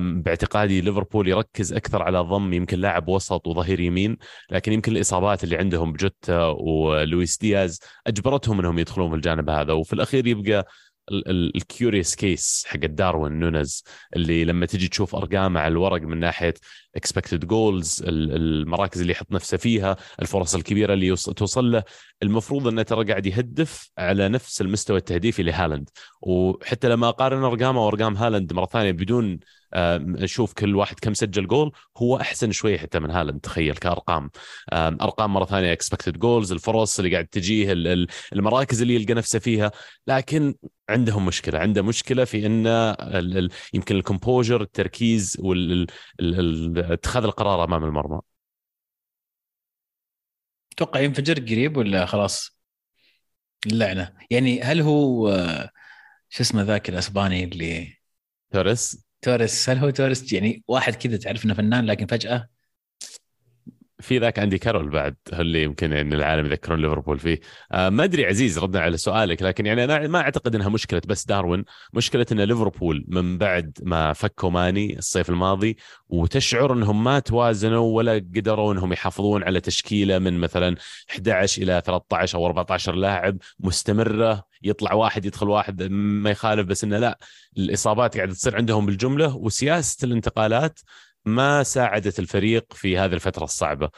باعتقادي ليفربول يركز أكثر على ضم يمكن لاعب وسط وظهير يمين لكن يمكن الإصابات اللي عندهم بجوتا ولويس دياز أجبرتهم إنهم يدخلون في الجانب هذا. وفي الأخير يبقى ال curious case حق داروين نونز اللي لما تجي تشوف أرقامه على الورق من ناحية expected goals المراكز اللي يحط نفسه فيها الفرص الكبيرة اللي توصل له. المفروض إنه ترى قاعد يهدف على نفس المستوى التهديفي لهالاند. وحتى لما أقارن أرقامه وأرقام هالاند مرة ثانية بدون أشوف كل واحد كم سجل جول هو أحسن شوي حتى من هالاند تخيل كأرقام. أرقام مرة ثانية expected goals الفرص اللي قاعد تجيه ال- ال- المراكز اللي يلقى نفسه فيها. لكن عندهم مشكلة عنده مشكلة في ان يمكن ال composure التركيز واتخاذ القرار أمام المرمى. أتوقع ينفجر قريب ولا خلاص؟ اللعنة. يعني هل هو شو اسمه ذاك الأسباني اللي توريس. توريس. هل هو توريس؟ يعني واحد كذا تعرف إنه فنان لكن فجأة في ذاك اندي كارول بعد اللي يمكن يعني العالم يذكرون ليفربول فيه؟ آه ما أدري عزيز ردنا على سؤالك لكن يعني أنا ما أعتقد إنها مشكلة بس داروين. مشكلة إن ليفربول من بعد ما فكوا ماني الصيف الماضي وتشعر إنهم ما توازنوا ولا قدروا إنهم يحافظون على تشكيلة من مثلا 11 إلى 13 أو 14 لاعب مستمرة يطلع واحد يدخل واحد ما يخالف بس إنه لا. الإصابات قاعدة تصير عندهم بالجملة وسياسة الانتقالات ما ساعدت الفريق في هذه الفترة الصعبة.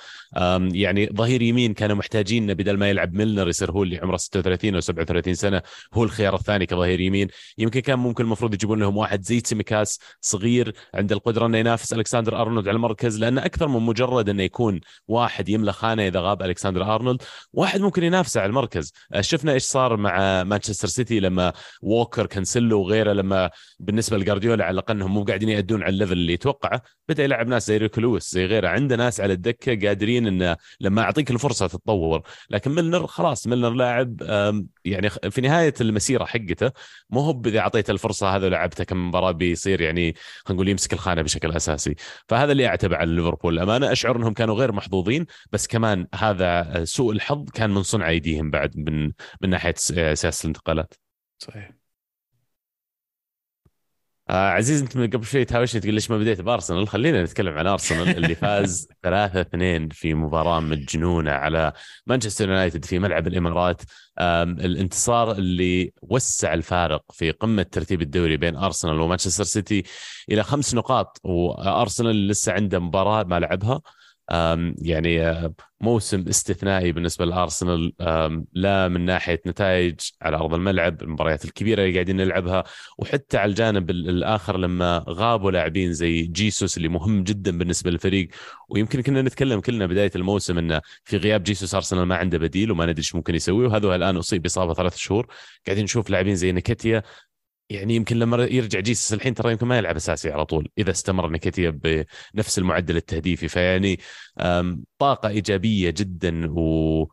يعني ظهير يمين كانوا محتاجين بدل ما يلعب ميلنر يصير هو اللي عمره 36 أو 37 سنة هو الخيار الثاني كظهير يمين. يمكن كان ممكن المفروض يجيبون لهم واحد زي تسيميكاس صغير عنده القدرة أنه ينافس ألكسندر أرنولد على المركز لأن أكثر من مجرد أنه يكون واحد يملى خانة إذا غاب ألكسندر أرنولد واحد ممكن ينافسه على المركز. أه، شفنا إيش صار مع مانشستر سيتي لما ووكر كانسلو وغيره لما بالنسبة لجارديولا على الأقل أنهم مو قاعدين يأدون على ال level اللي يتوقعه. بدأ يلعب ناس زي ريكو لويس زي غيره. عنده ناس على الدكة قادرين إنه لما أعطيك الفرصة تتطور. لكن ميلنر خلاص ميلنر لاعب يعني في نهاية المسيرة حقته مو هو إذا اعطيته الفرصة هذا لعبته كم مباراة بيصير يعني خلينا نقول يمسك الخانة بشكل أساسي. فهذا اللي اعتبر على ليفربول. الامانه أشعر إنهم كانوا غير محظوظين بس كمان هذا سوء الحظ كان من صنع أيديهم بعد من من ناحية سياسة الانتقالات. صحيح. آه عزيز انت من قبل شوي تهاوشني تقول ليش ما بديت بأرسنال؟ خلينا نتكلم عن أرسنال اللي (laughs) فاز 3-2 في مباراة مجنونة على مانشستر يونايتد في ملعب الإمارات. الانتصار اللي وسع الفارق في قمة ترتيب الدوري بين أرسنال ومانشستر سيتي إلى خمس نقاط وأرسنال لسه عنده مباراة ما لعبها. يعني آه، موسم استثنائي بالنسبة لأرسنال لا من ناحية نتائج على أرض الملعب المباريات الكبيرة اللي قاعدين نلعبها وحتى على الجانب الآخر لما غابوا لاعبين زي جيسوس اللي مهم جدا بالنسبة للفريق. ويمكن كنا نتكلم كلنا بداية الموسم إنه في غياب جيسوس أرسنال ما عنده بديل وما ندري إيش ممكن يسوي وهذا الآن أصيب بإصابة ثلاث شهور. قاعدين نشوف لاعبين زي نكتيا يعني يمكن لما يرجع جيسس الحين ترى يمكن ما يلعب أساسي على طول إذا استمر نكتيا بنفس المعدل التهديفي. فيعني طاقة إيجابية جدا و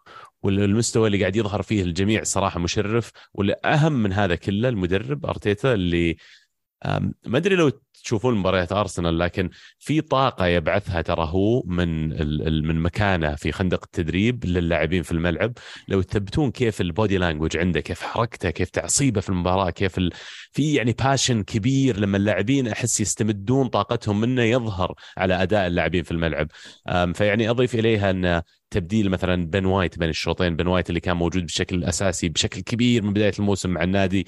والمستوى اللي قاعد يظهر فيه الجميع صراحة مشرف. والأهم من هذا كله المدرب أرتيتا اللي ما أدري لو تشوفون مباريات أرسنال لكن في طاقة يبعثها ترى هو من من مكانه في خندق التدريب للاعبين في الملعب. لو تثبتون كيف ال body language عنده كيف حركته كيف تعصيبه في المباراة كيف ال... في يعني passion كبير لما اللاعبين أحس يستمدون طاقتهم منه يظهر على أداء اللاعبين في الملعب. فيعني أضيف إليها أن تبديل مثلا بن وايت بين الشوطين بن وايت اللي كان موجود بشكل أساسي بشكل كبير من بداية الموسم مع النادي.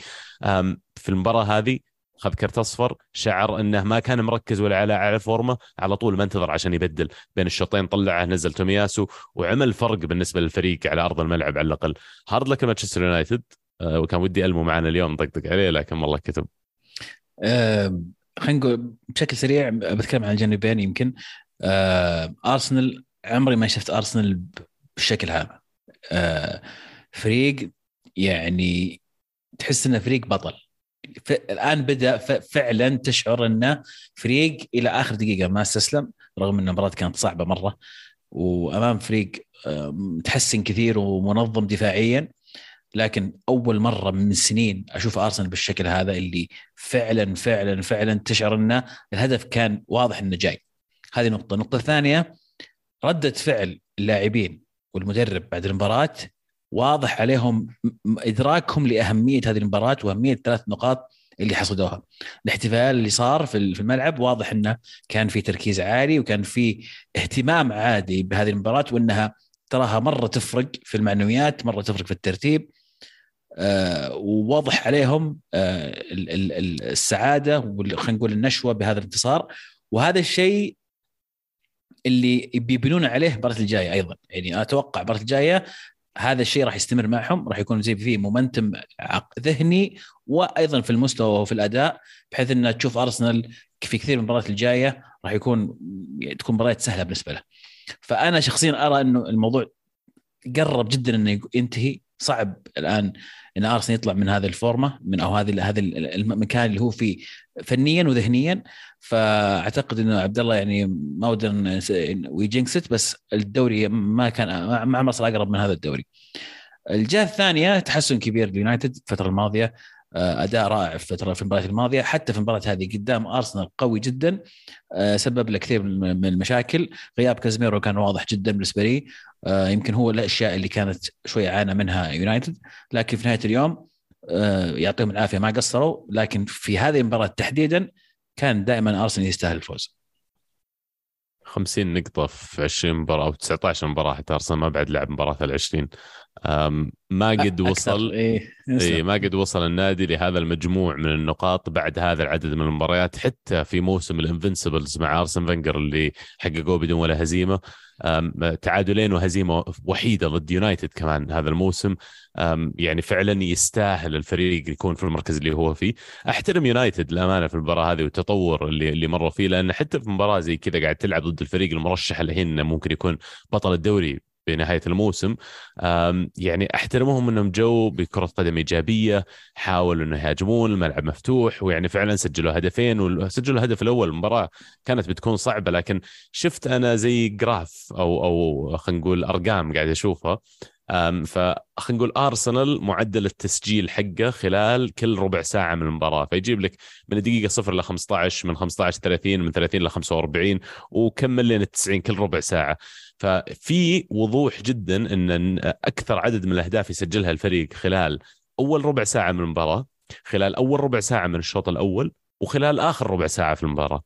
في المباراة هذه خذ كرت أصفر شعر إنه ما كان مركز ولا على على فورمه على طول ما انتظر عشان يبدل. بين الشوطين طلعه نزل تومياسو وعمل فرق بالنسبة للفريق على أرض الملعب على الأقل. hard luck مانشستر يونايتد. آه، وكان ودي ألمو معنا اليوم نطقطق عليه لكن والله كتب. أه خلينا نقول بشكل سريع بتكلم عن الجانبين يمكن. أه أرسنال عمري ما شفت أرسنال بالشكل هذا أه فريق يعني تحس إنه فريق بطل. الآن بدأ فعلا تشعر انه فريق إلى آخر دقيقة ما استسلم رغم أن المباراة كانت صعبة مرة. وأمام فريق متحسن كثير ومنظم دفاعيا. لكن أول مرة من سنين أشوف أرسنال بالشكل هذا اللي فعلا فعلا فعلا تشعر انه الهدف كان واضح إنه جاي. هذه نقطة. النقطة الثانية ردة فعل اللاعبين والمدرب بعد المباراة واضح عليهم إدراكهم لأهمية هذه المباراة وأهمية ثلاث نقاط اللي حصدوها. الاحتفال اللي صار في الملعب واضح إنه كان في تركيز عالي وكان في اهتمام عادي بهذه المباراة وإنها تراها مرة تفرق في المعنويات مرة تفرق في الترتيب. آه وواضح عليهم آه السعادة خلينا نقول النشوة بهذا الانتصار. وهذا الشيء اللي بيبنون عليه المباراة الجاية أيضا. يعني أتوقع المباراة الجاية هذا الشيء راح يستمر معهم راح يكون زي فيه مومنتم ذهني وأيضا في المستوى وفي الأداء بحيث ان تشوف أرسنال في كثير من المباريات الجاية راح يكون تكون مباريات سهلة بالنسبة له. فأنا شخصيا أرى إنه الموضوع قرب جدا إنه ينتهي صعب الآن إن أرسنال يطلع من هذه الفورمة من أو هذه هذا المكان اللي هو فيه فنيا وذهنيا فأعتقد إنه عبد الله يعني ما ودنا we jinxed it بس الدوري ما كان ما عمر صار أقرب من هذا الدوري. الجهة الثانية تحسن كبير ليونايتد الفترة الماضية آه، أداء رائع في الفترة في المباراة الماضية. حتى في المباراة هذه قدام أرسنال قوي جدا آه، سبب له كثير من المشاكل. غياب كازميرو كان واضح جدا بالنسبة لي آه، يمكن هو الأشياء اللي كانت شوي عانى منها يونايتد. لكن في نهاية اليوم يعطيهم العافية ما قصروا. لكن في هذه المباراة تحديدا كان دائما أرسنال يستاهل الفوز. 50 نقطة في 20 مباراة أو 19 مباراة حتى أرسنال ما بعد لعب مباراة ال 20 ما قد وصل إيه. إيه ما قد وصل النادي لهذا المجموع من النقاط بعد هذا العدد من المباريات حتى في موسم ال Invincibles مع أرسن فنجر اللي حققوه بدون ولا هزيمة. تعادلين وهزيمة وحيدة ضد يونايتد كمان هذا الموسم. يعني فعلا يستاهل الفريق يكون في المركز اللي هو فيه. أحترم يونايتد للأمانة في المباراة هذه والتطور اللي اللي مروا فيه لأن حتى في مباراة زي كذا قاعد تلعب ضد الفريق المرشح الحين ممكن يكون بطل الدوري بنهايه الموسم. يعني أحترمهم أنهم جو بكرة قدم إيجابية حاولوا إنه يهاجمون الملعب مفتوح ويعني فعلا سجلوا هدفين وسجلوا الهدف الأول. المباراة كانت بتكون صعبة لكن شفت أنا زي جراف أو أو خلينا نقول أرقام قاعد أشوفها. فخلينا نقول أرسنال معدل التسجيل حقه خلال كل ربع ساعة من المباراة. فيجيب لك من الدقيقة 0 ل 15 من 15 30 من 30 ل 45 وكمل لين 90 كل ربع ساعة. ففي وضوح جدا إن أكثر عدد من الأهداف يسجلها الفريق خلال أول ربع ساعة من المباراة خلال أول ربع ساعة من الشوط الأول. وخلال آخر ربع ساعة في المباراة.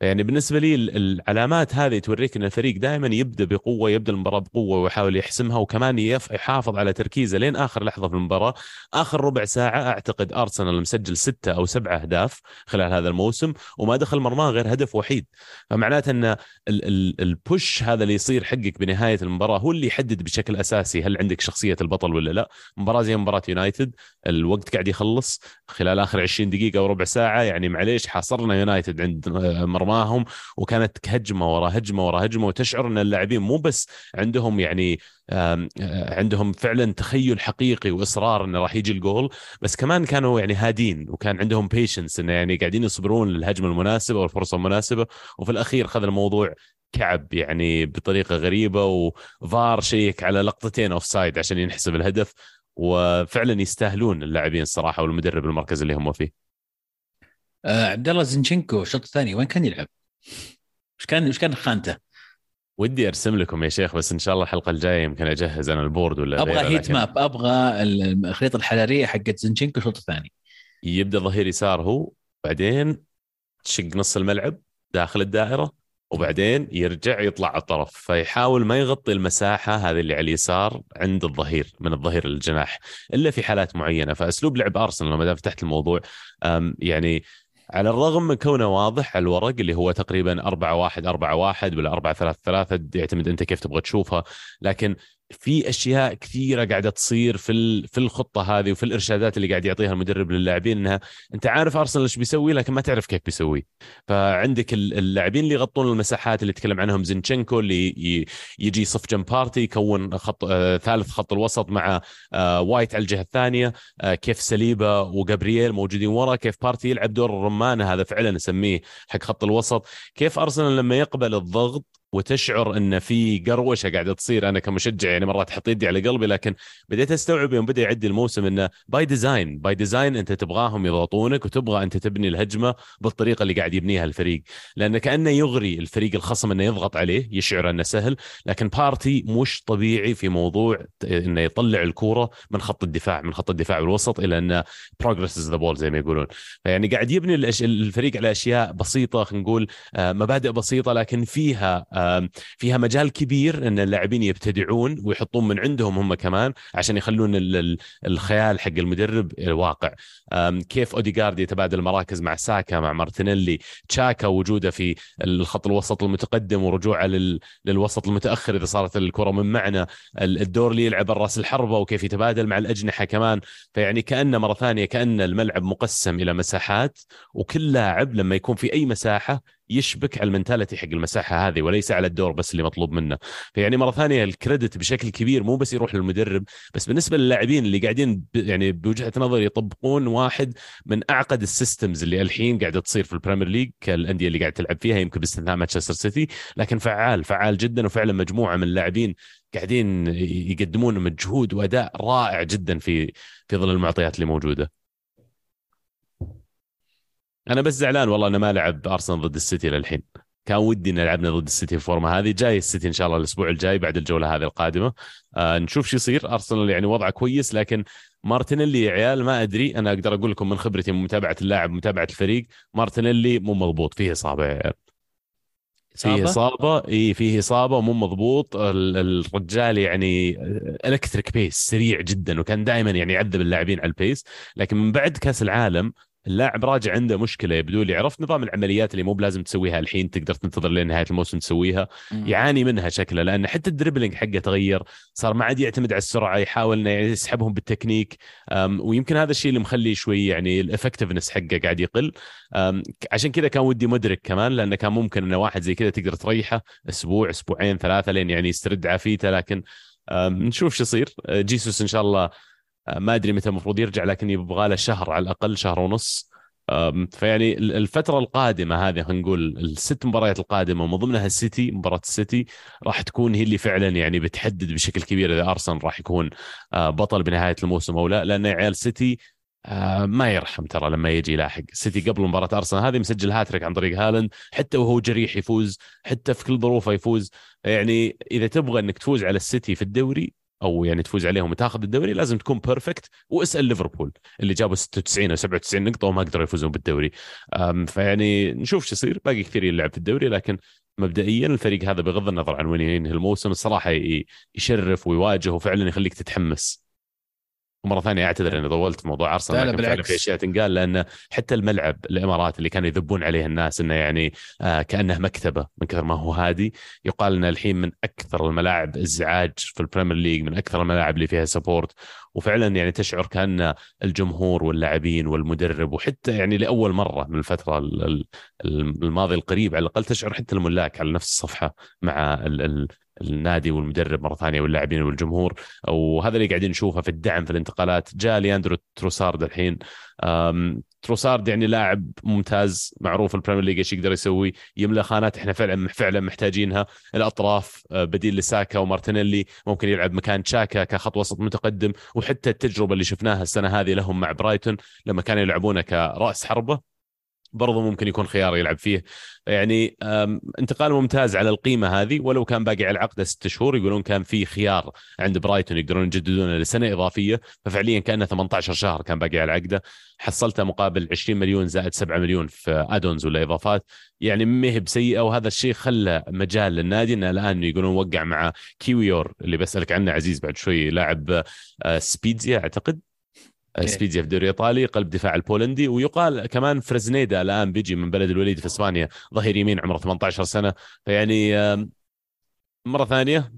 يعني بالنسبة لي العلامات هذه توريك إن الفريق دائما يبدأ بقوة يبدأ المباراة بقوة ويحاول يحسمها وكمان يحافظ على تركيزه لين آخر لحظة في المباراة. آخر ربع ساعة أعتقد أرسنال مسجل ستة أو سبعة أهداف خلال هذا الموسم وما دخل مرماه غير هدف وحيد. فمعناته إن البوش هذا اللي يصير حقك بنهاية المباراة هو اللي يحدد بشكل أساسي هل عندك شخصية البطل ولا لا. مباراة زي مباراة يونايتد الوقت قاعد يخلص خلال آخر 20 دقيقة أو ربع ساعة يعني معليش حاصرنا يونايتد عند مرماهم وكانت هجمة ورا هجمة ورا هجمة وتشعر إن اللاعبين مو بس عندهم يعني عندهم فعلا تخيل حقيقي وإصرار إنه راح يجي الجول بس كمان كانوا يعني هادين وكان عندهم patience إنه يعني قاعدين يصبرون للهجمة المناسبة والفرصة المناسبة وفي الأخير خذ الموضوع كعب يعني بطريقة غريبة و VAR check على لقطتين offside عشان ينحسب الهدف وفعلا يستاهلون اللاعبين الصراحة والمدرب المركز اللي هم فيه. آه عبد الله زنشنكو الشوط الثاني وين كان يلعب؟ وش كان وش كان خانته؟ ودي أرسم لكم يا شيخ بس إن شاء الله الحلقة الجاية يمكن أجهز أنا ال board ولا أبغى heat. map أبغى الخريطة الحرارية حقت زنشنكو الشوط الثاني يبدأ ظهير يسار هو بعدين تشق نص الملعب داخل الدائرة وبعدين يرجع يطلع على الطرف فيحاول ما يغطي المساحة هذه اللي على اليسار عند الظهير من الظهير للجناح إلا في حالات معينة فأسلوب لعب أرسنال لما دام فتحت الموضوع يعني على الرغم من كونه واضح على الورق اللي هو تقريبا 4 1 4 1 ولا 4 3 3 يعتمد أنت كيف تبغى تشوفها. لكن في أشياء كثيرة قاعدة تصير في في الخطة هذه وفي الإرشادات اللي قاعد يعطيها المدرب للاعبين إنها أنت عارف أرسنال إيش بيسوي لكن ما تعرف كيف بيسوي. فعندك اللاعبين اللي يغطون المساحات اللي تكلم عنهم زينشينكو اللي يجي يصف جنب بارتي يكون خط آه ثالث خط الوسط مع آه وايت على الجهة الثانية آه كيف سليبا وجابرييل موجودين ورا كيف بارتي يلعب دور الرمانه هذا فعلا نسميه حق خط الوسط. كيف أرسنال لما يقبل الضغط وتشعر إن في قروشة قاعدة تصير. أنا كمشجع يعني مرات أحط يدي على قلبي لكن بديت أستوعب يوم بدأ يعدي الموسم إنه by design by design أنت تبغاهم يضغطونك وتبغى أنت تبني الهجمة بالطريقة اللي قاعد يبنيها الفريق. لأن كأنه يغري الفريق الخصم إنه يضغط عليه يشعر إنه سهل لكن بارتي مش طبيعي في موضوع إنه يطلع الكورة من خط الدفاع من خط الدفاع والوسط إلى إنه progress the ball زي ما يقولون. فيعني قاعد يبني الفريق على أشياء بسيطة خلينا نقول آه، مبادئ بسيطة لكن فيها فيها مجال كبير إن اللاعبين يبتدعون ويحطون من عندهم هم كمان عشان يخلون الخيال حق المدرب الواقع. كيف اوديجارد يتبادل المراكز مع ساكا مع مارتينيلي تشاكا وجوده في الخط الوسط المتقدم ورجوعه للوسط المتأخر إذا صارت الكرة من معنى الدور اللي يلعب الراس الحربة وكيف يتبادل مع الأجنحة كمان. فيعني كانه مرة ثانية كأن الملعب مقسم إلى مساحات وكل لاعب لما يكون في أي مساحة يشبك على ال mentality حق المساحة هذه وليس على الدور بس اللي مطلوب منه. فيعني مرة ثانية ال credit بشكل كبير مو بس يروح للمدرب بس بالنسبة للاعبين اللي قاعدين يعني بوجهة نظري يطبقون واحد من أعقد ال systems اللي الحين قاعدة تصير في البريمير ليج كالأندية اللي قاعد تلعب فيها يمكن باستثناء مانشستر سيتي. لكن فعال فعال جدا وفعلا مجموعة من اللاعبين قاعدين يقدمون مجهود وأداء رائع جدا في في ظل المعطيات اللي موجودة. أنا بس زعلان والله إنه ما لعب أرسنال ضد السيتي للحين. كان ودي ان لعبنا ضد السيتي الفورمه هذه. جاي السيتي إن شاء الله الأسبوع الجاي بعد الجولة هذه القادمة. آه نشوف شو يصير. أرسنال يعني وضعه كويس لكن مارتينيلي يا عيال ما أدري. أنا أقدر أقول لكم من خبرتي من متابعة اللاعب متابعة الفريق مارتينيلي مو مضبوط. فيه إصابة يا عيال. فيه إصابة؟ إي فيه إصابة ومو مضبوط. الرجال يعني electric pace سريع جدا وكان دائما يعني يعذب اللاعبين على ال pace لكن من بعد كأس العالم اللاعب راجع عنده مشكلة يبدو لي. عرفت نظام العمليات اللي مو بلازم تسويها الحين تقدر تنتظر لين نهاية الموسم تسويها. يعاني منها شكله لأن حتى ال dribbling حقه تغير صار ما عاد يعتمد على السرعة يحاول إنه يسحبهم بالتكنيك. ويمكن هذا الشيء اللي مخلي شوي يعني ال effectiveness حقه قاعد يقل. عشان كذا كان ودي مدرك كمان لأنه كان ممكن انه واحد زي كذا تقدر تريحه أسبوع أسبوعين ثلاثة لين يعني يسترد عافيته. لكن نشوف شو يصير. جيسوس إن شاء الله ما أدري متى المفروض يرجع لكن يبغى له شهر على الأقل شهر ونص. فيعني الفترة القادمة هذه خلينا نقول الست مباريات القادمة ومن ضمنها السيتي مباراة السيتي راح تكون هي اللي فعلا يعني بتحدد بشكل كبير إذا أرسنال راح يكون آه، بطل بنهاية الموسم أو لا. لأن يا عيال سيتي آه، ما يرحم ترى لما يجي يلاحق. سيتي قبل مباراة أرسنال هذه مسجل هاتريك عن طريق هالاند حتى وهو جريح يفوز حتى في كل ظروفه يفوز. يعني إذا تبغى إنك تفوز على السيتي في الدوري أو يعني تفوز عليهم وتاخذ الدوري لازم تكون perfect واسأل ليفربول اللي جابوا 96 أو 97 نقطة وما قدروا يفوزون بالدوري. فيعني نشوف شو يصير. باقي كثير يلعب في الدوري لكن مبدئيا الفريق هذا بغض النظر عن وين ينهي الموسم الصراحة يشرف ويواجه وفعلا يخليك تتحمس. ومرة ثانية أعتذر إني طولت موضوع أرسنال لكن فعلا في أشياء تنقال لأن حتى الملعب الامارات اللي كانوا يذبون عليه الناس إنه يعني آه كأنه مكتبة من كثر ما هو هادي. يقال إنه الحين من أكثر الملاعب ازعاج في البريمير ليج من أكثر الملاعب اللي فيها support وفعلا يعني تشعر كأن الجمهور واللاعبين والمدرب وحتى يعني لأول مرة من الفترة الماضية القريب على الأقل تشعر حتى الملاك على نفس الصفحة مع النادي والمدرب مرة ثانية واللاعبين والجمهور. وهذا اللي قاعدين نشوفه في الدعم في الانتقالات. جاء لياندرو تروسارد الحين. تروسارد يعني لاعب ممتاز معروف البريمير ليج إيش يقدر يسوي. يملى خانات إحنا فعلا فعلا محتاجينها. الأطراف آه، بديل لساكا ومارتينيلي. ممكن يلعب مكان تشاكا كخط وسط متقدم. وحتى التجربة اللي شفناها السنة هذه لهم مع برايتون لما كانوا يلعبونه كرأس حربة. برضو ممكن يكون خيار يلعب فيه. يعني انتقال ممتاز على القيمة هذه ولو كان باقي على العقد ست شهور يقولون كان في خيار عند برايتون يقدرون يجددونه لسنة إضافية. ففعليا كأنه 18 شهر كان باقي على عقده. حصلته مقابل 20 مليون زائد 7 مليون في add-ons ولا إضافات. يعني ما هي بسيئة وهذا الشيء خلى مجال للنادي إنه الآن يقولون وقع مع كيويور اللي بسألك عنه عزيز بعد شوي لاعب آه، سبيدزيا أعتقد؟ سبيديا في الدوري الايطالي قلب دفاع البولندي ويقال كمان فرزنيدا الآن بيجي من بلد الوليد في إسبانيا. ظهير يمين عمره 18 سنة. فيعني مرة ثانية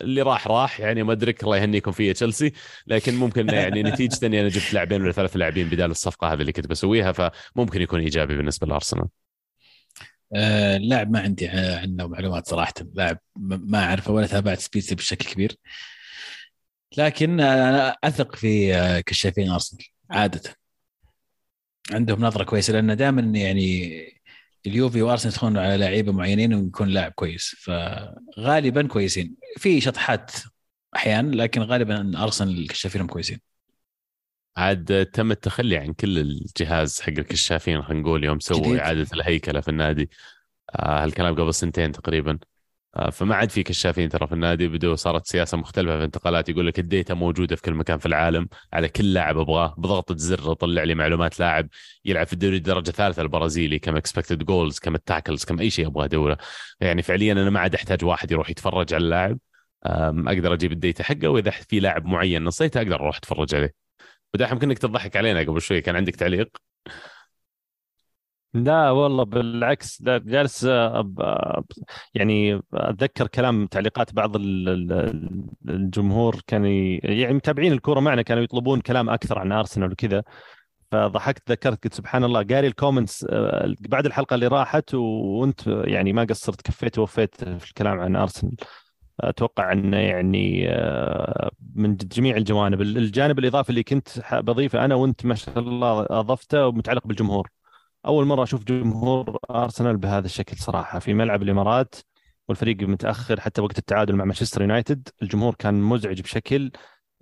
اللي راح راح. يعني ما ادرك الله يهنيكم فيها تشيلسي. لكن ممكن يعني (laughs) نتيجة اني أنا جبت لاعبين ولا ثلاث لاعبين بدال الصفقة هذه اللي كنت بسويها فممكن يكون إيجابي بالنسبة لأرسنال. اللاعب ما عندي عنه معلومات صراحة. لاعب ما أعرفه ولا تابعت سبيسي بشكل كبير. لكن أنا أثق في كشافين أرسنال عادة. عندهم نظرة كويسة لأن دائما يعني اليوفي وأرسنال يدخلون على لعيبة معينين ويكون لاعب كويس. فغالبا كويسين. في شطحات أحيانا لكن غالبا أرسنال الكشافين كويسين. عاد تم التخلي عن كل الجهاز حق الكشافين خلينا نقول يوم سووا إعادة الهيكلة في النادي. آه هالكلام قبل سنتين تقريبا. آه، فما عاد في كشافين ترى في النادي بدو صارت سياسة مختلفة في الانتقالات يقول لك ال data موجودة في كل مكان في العالم على كل لاعب أبغاه بضغطه زر طلع لي معلومات لاعب يلعب في الدوري الدرجه الثالثه البرازيلي كم expected goals كم ال tackles كم أي شيء ابغاه ادوره يعني فعليا أنا ما عاد أحتاج واحد يروح يتفرج على اللاعب. أقدر أجيب ال data حقه وإذا في لاعب معين نصيته أقدر أروح أتفرج عليه. ودحين يمكنك تضحك علينا قبل شوي كان عندك تعليق؟ لا والله بالعكس لا جالس أب يعني أتذكر كلام تعليقات بعض الجمهور كان يعني متابعين الكورة معنا كانوا يطلبون كلام أكثر عن أرسنال وكذا فضحكت ذكرت قلت سبحان الله قاري ال comments آه، بعد الحلقة اللي راحت وأنت يعني ما قصرت كفيت ووفيت في الكلام عن أرسنال. أتوقع أنه يعني آه، من جميع الجوانب الجانب الإضافي اللي كنت بضيفه أنا وأنت ما شاء الله أضفته ومتعلق بالجمهور. أول مرة أشوف جمهور أرسنال بهذا الشكل صراحة. في ملعب الإمارات والفريق متأخر حتى وقت التعادل مع مانشستر يونايتد الجمهور كان مزعج بشكل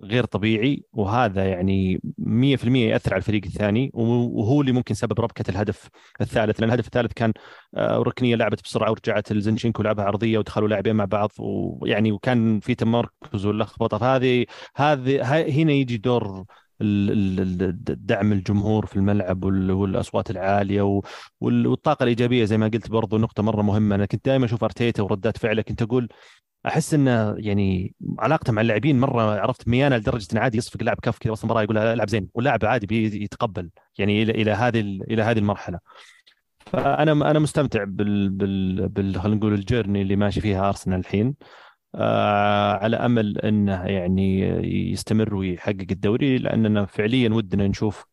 غير طبيعي وهذا يعني 100% يأثر على الفريق الثاني وهو اللي ممكن سبب ربكة الهدف الثالث لأن الهدف الثالث كان آه، ركنية لعبت بسرعة ورجعت الزنشينكو لعبها عرضية ودخلوا لاعبين مع بعض ويعني وكان في تمركز ولخبطه فهذه هذه هنا يجي دور دعم الجمهور في الملعب والأصوات العالية والطاقة الإيجابية زي ما قلت برضو نقطة مرة مهمة. أنا كنت دائما أشوف أرتيتا وردات فعله. كنت أقول أحس انه يعني علاقته مع اللاعبين مرة عرفت ميانه لدرجة انه عادي يصفق لاعب كف كذا. وسط المباراه يقول ألعب زين. واللاعب عادي بيتقبل يعني إلى إلى هذه إلى هذه المرحلة. فأنا أنا مستمتع بال بال, بال خلينا نقول الجيرني اللي ماشي فيها أرسنال الحين. آه على أمل إنه يعني يستمر ويحقق الدوري لأننا فعليا ودنا نشوف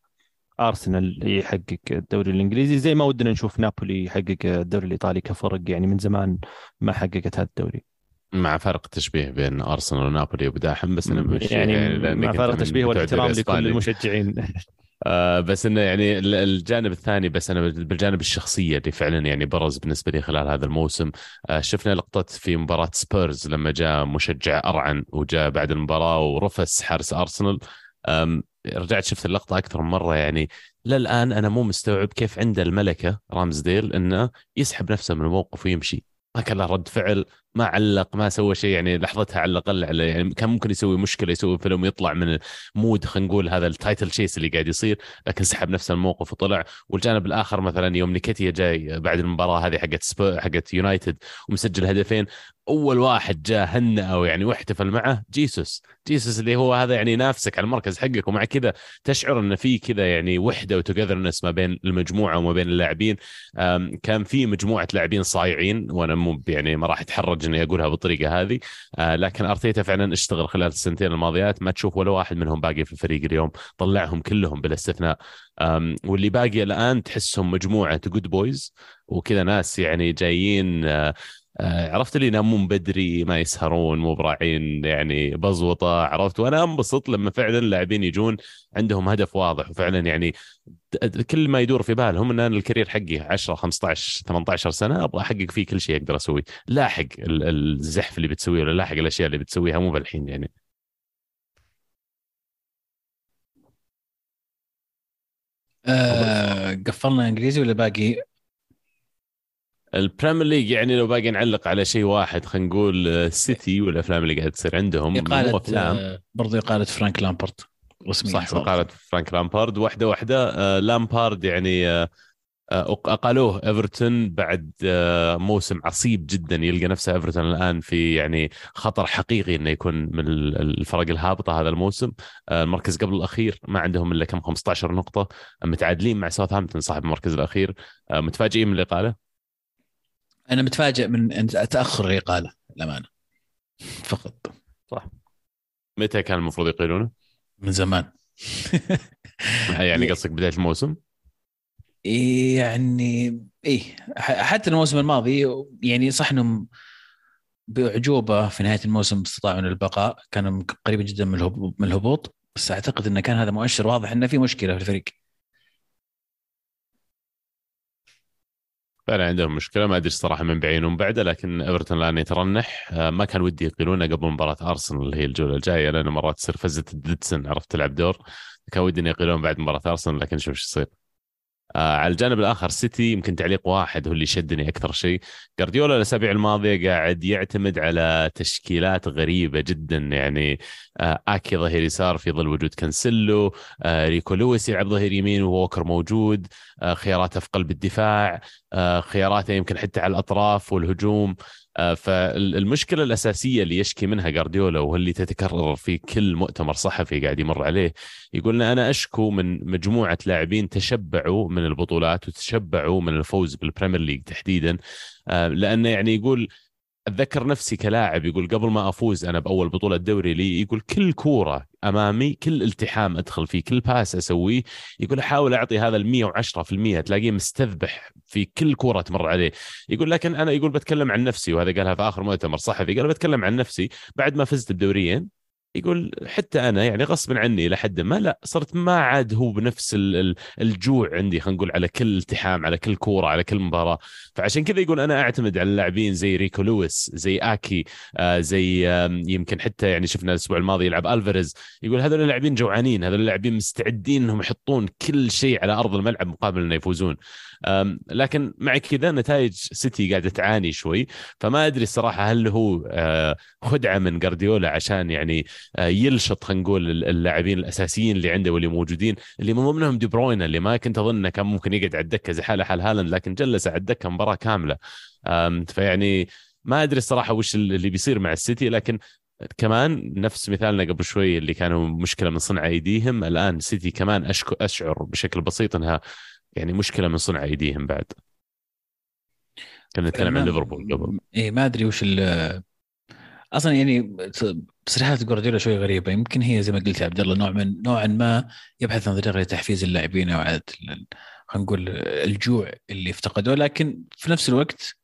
أرسنال يحقق الدوري الإنجليزي زي ما ودنا نشوف نابولي يحقق الدوري الإيطالي كفرق يعني من زمان ما حققت هذا الدوري. مع فرق تشبيه بين أرسنال ونابولي وبداحم بس أنا مش يعني, يعني مع فرق تشبيه والاحترام لكل المشجعين. (laughs) آه بس إنه يعني الجانب الثاني بس أنا بالجانب الشخصية اللي فعلا يعني برز بالنسبة لي خلال هذا الموسم. آه شفنا لقطة في مباراة سبيرز لما جاء مشجع أرعن وجاء بعد المباراة ورفس حارس أرسنال. رجعت شفت اللقطة أكثر من مرة يعني للآن أنا مو مستوعب كيف عنده الملكة رامزديل إنه يسحب نفسه من الموقف ويمشي. ما كان له رد فعل ما علق ما سوى شيء يعني لحظتها على الأقل على يعني كان ممكن يسوي مشكلة يسوي فيلم يطلع من ال mood خلينا نقول هذا ال title chase اللي قاعد يصير لكن سحب نفس الموقف وطلع. والجانب الآخر مثلا يوم نيكيتيا جاي بعد المباراة هذه حقت حقت يونايتد ومسجل هدفين. أول واحد جاء هنأه يعني واحتفل معه جيسوس. جيسوس اللي هو هذا يعني نافسك على المركز حقك ومع كذا تشعر إن في كذا يعني وحدة وتوجذرنس ما بين المجموعة وما بين اللاعبين. كان في مجموعة لاعبين صايعين وأنا مو يعني ما راح أتحرج إني أقولها بالطريقة هذه. آه، لكن أرتيتا فعلا اشتغل خلال السنتين الماضيات. ما تشوف ولا واحد منهم باقي في الفريق اليوم. طلعهم كلهم بلا استثناء. واللي باقي الآن تحسهم مجموعة good boys وكذا ناس يعني جايين آه، عرفت اللي ينامون بدري ما يسهرون مو براعين يعني بزوطة عرفت؟ وأنا أنبسط لما فعلا اللاعبين يجون عندهم هدف واضح وفعلا يعني كل ما يدور في بالهم إن أنا ال career حقي 10 15 18 سنة أبغى أحقق فيه كل شيء أقدر أسويه. لاحق الزحف اللي بتسويه ولا لاحق الأشياء اللي بتسويها مو بالحين يعني. آه قفلنا إنجليزي ولا باقي؟ البريمير ليج يعني لو باقي نعلق على شيء واحد خلينا نقول سيتي والافلام اللي قاعد تصير عندهم إقالة أفلام. آه، برضو إقالة فرانك لامبارد رسميا صح إقالة فرانك لامبارد. واحدة واحدة آه، لامبارد يعني آه، أقالوه إيفرتون بعد موسم عصيب جدا يلقى نفسه إيفرتون الآن في يعني خطر حقيقي إنه يكون من الفرق الهابطة هذا الموسم. المركز قبل الأخير ما عندهم إلا كم 15 نقطة متعادلين مع ساوثهامبتون صاحب المركز الأخير. متفاجئين من الإقالة؟ أنا متفاجئ من تأخر الإقالة للامانه فقط. صح. متى كان المفروض يقيلونه؟ من زمان. (laughs) يعني قصدك بداية الموسم؟ يعني إيه حتى الموسم الماضي يعني صح إنهم بأعجوبة في نهاية الموسم استطاعوا البقاء. كانوا قريبين جدا من الهبوط. بس أعتقد انه كان هذا مؤشر واضح إنه في مشكلة في الفريق. فعلا عندهم مشكلة ما أدري الصراحة من بعينهم بعده لكن إيفرتون الآن يترنح. آه، ما كان ودي يقيلونه قبل مباراة أرسنال اللي هي الجولة الجاية لأنه مرات تصير فزه الديدسون عرفت تلعب دور. كان ودي يقيلون بعد مباراة أرسنال لكن شوف إيش يصير. آه على الجانب الآخر سيتي يمكن تعليق واحد هو اللي شدني أكثر شيء. جارديولا الأسابيع الماضية قاعد يعتمد على تشكيلات غريبة جدا يعني آه آكي ظهير يسار في ظل وجود كانسيلو آه ريكو لويس يلعب ظهير يمين ووكر موجود آه خياراته في قلب الدفاع آه خياراته يمكن حتى على الأطراف والهجوم. فالمشكلة الأساسية اللي يشكي منها جارديولا واللي تتكرر في كل مؤتمر صحفي قاعد يمر عليه يقول أنا أشكو من مجموعة لاعبين تشبعوا من البطولات وتشبعوا من الفوز بالبريمير ليج تحديدا آه، لأنه يعني يقول أتذكر نفسي كلاعب يقول قبل ما أفوز أنا بأول بطولة دوري لي يقول كل كورة أمامي كل التحام أدخل فيه كل باس أسويه يقول أحاول أعطي هذا ال 110% تلاقيه مستذبح في كل كورة تمر عليه. يقول لكن أنا يقول بتكلم عن نفسي وهذا قالها في آخر مؤتمر صحفي قال بتكلم عن نفسي بعد ما فزت بدوريين يقول حتى أنا يعني غصبا عني إلى حد ما لا صرت ما عاد هو بنفس ال- ال- الجوع عندي خلينا نقول على كل التحام على كل كورة على كل مباراة. فعشان كذا يقول أنا أعتمد على اللاعبين زي ريكو لويس زي آكي آه زي يمكن حتى يعني شفنا الأسبوع الماضي يلعب ألفاريز. يقول هذول اللاعبين جوعانين هذول اللاعبين مستعدين إنهم يحطون كل شيء على أرض الملعب مقابل إنه يفوزون. لكن مع كذا نتائج سيتي قاعدة تعاني شوي فما أدري الصراحة هل هو آه، خدعة من جارديولا عشان يعني آه، يلشط خلينا نقول اللاعبين الأساسيين اللي عنده واللي موجودين اللي من ضمنهم دي بروين اللي ما كنت أظن إنه كان ممكن يقعد على الدكة زي حاله حال هالاند لكن جلس على الدكة مباراة كاملة فيعني ما أدري الصراحة وش اللي بيصير مع السيتي لكن كمان نفس مثالنا قبل شوي اللي كانوا مشكلة من صنع أيديهم الآن سيتي كمان. أشعر بشكل بسيط إنها يعني مشكلة من صنع ايديهم بعد. كنا نتكلم عن ليفربول قبل. إيه ما أدري وش ال أصلا يعني تصريحات جوارديولا شوي غريبة. يمكن هي زي ما قلت يا عبد الله نوع من نوعا ما يبحث عن طريقه لتحفيز اللاعبين أو اعاده ال- خلينا نقول الجوع اللي افتقدوه. لكن في نفس الوقت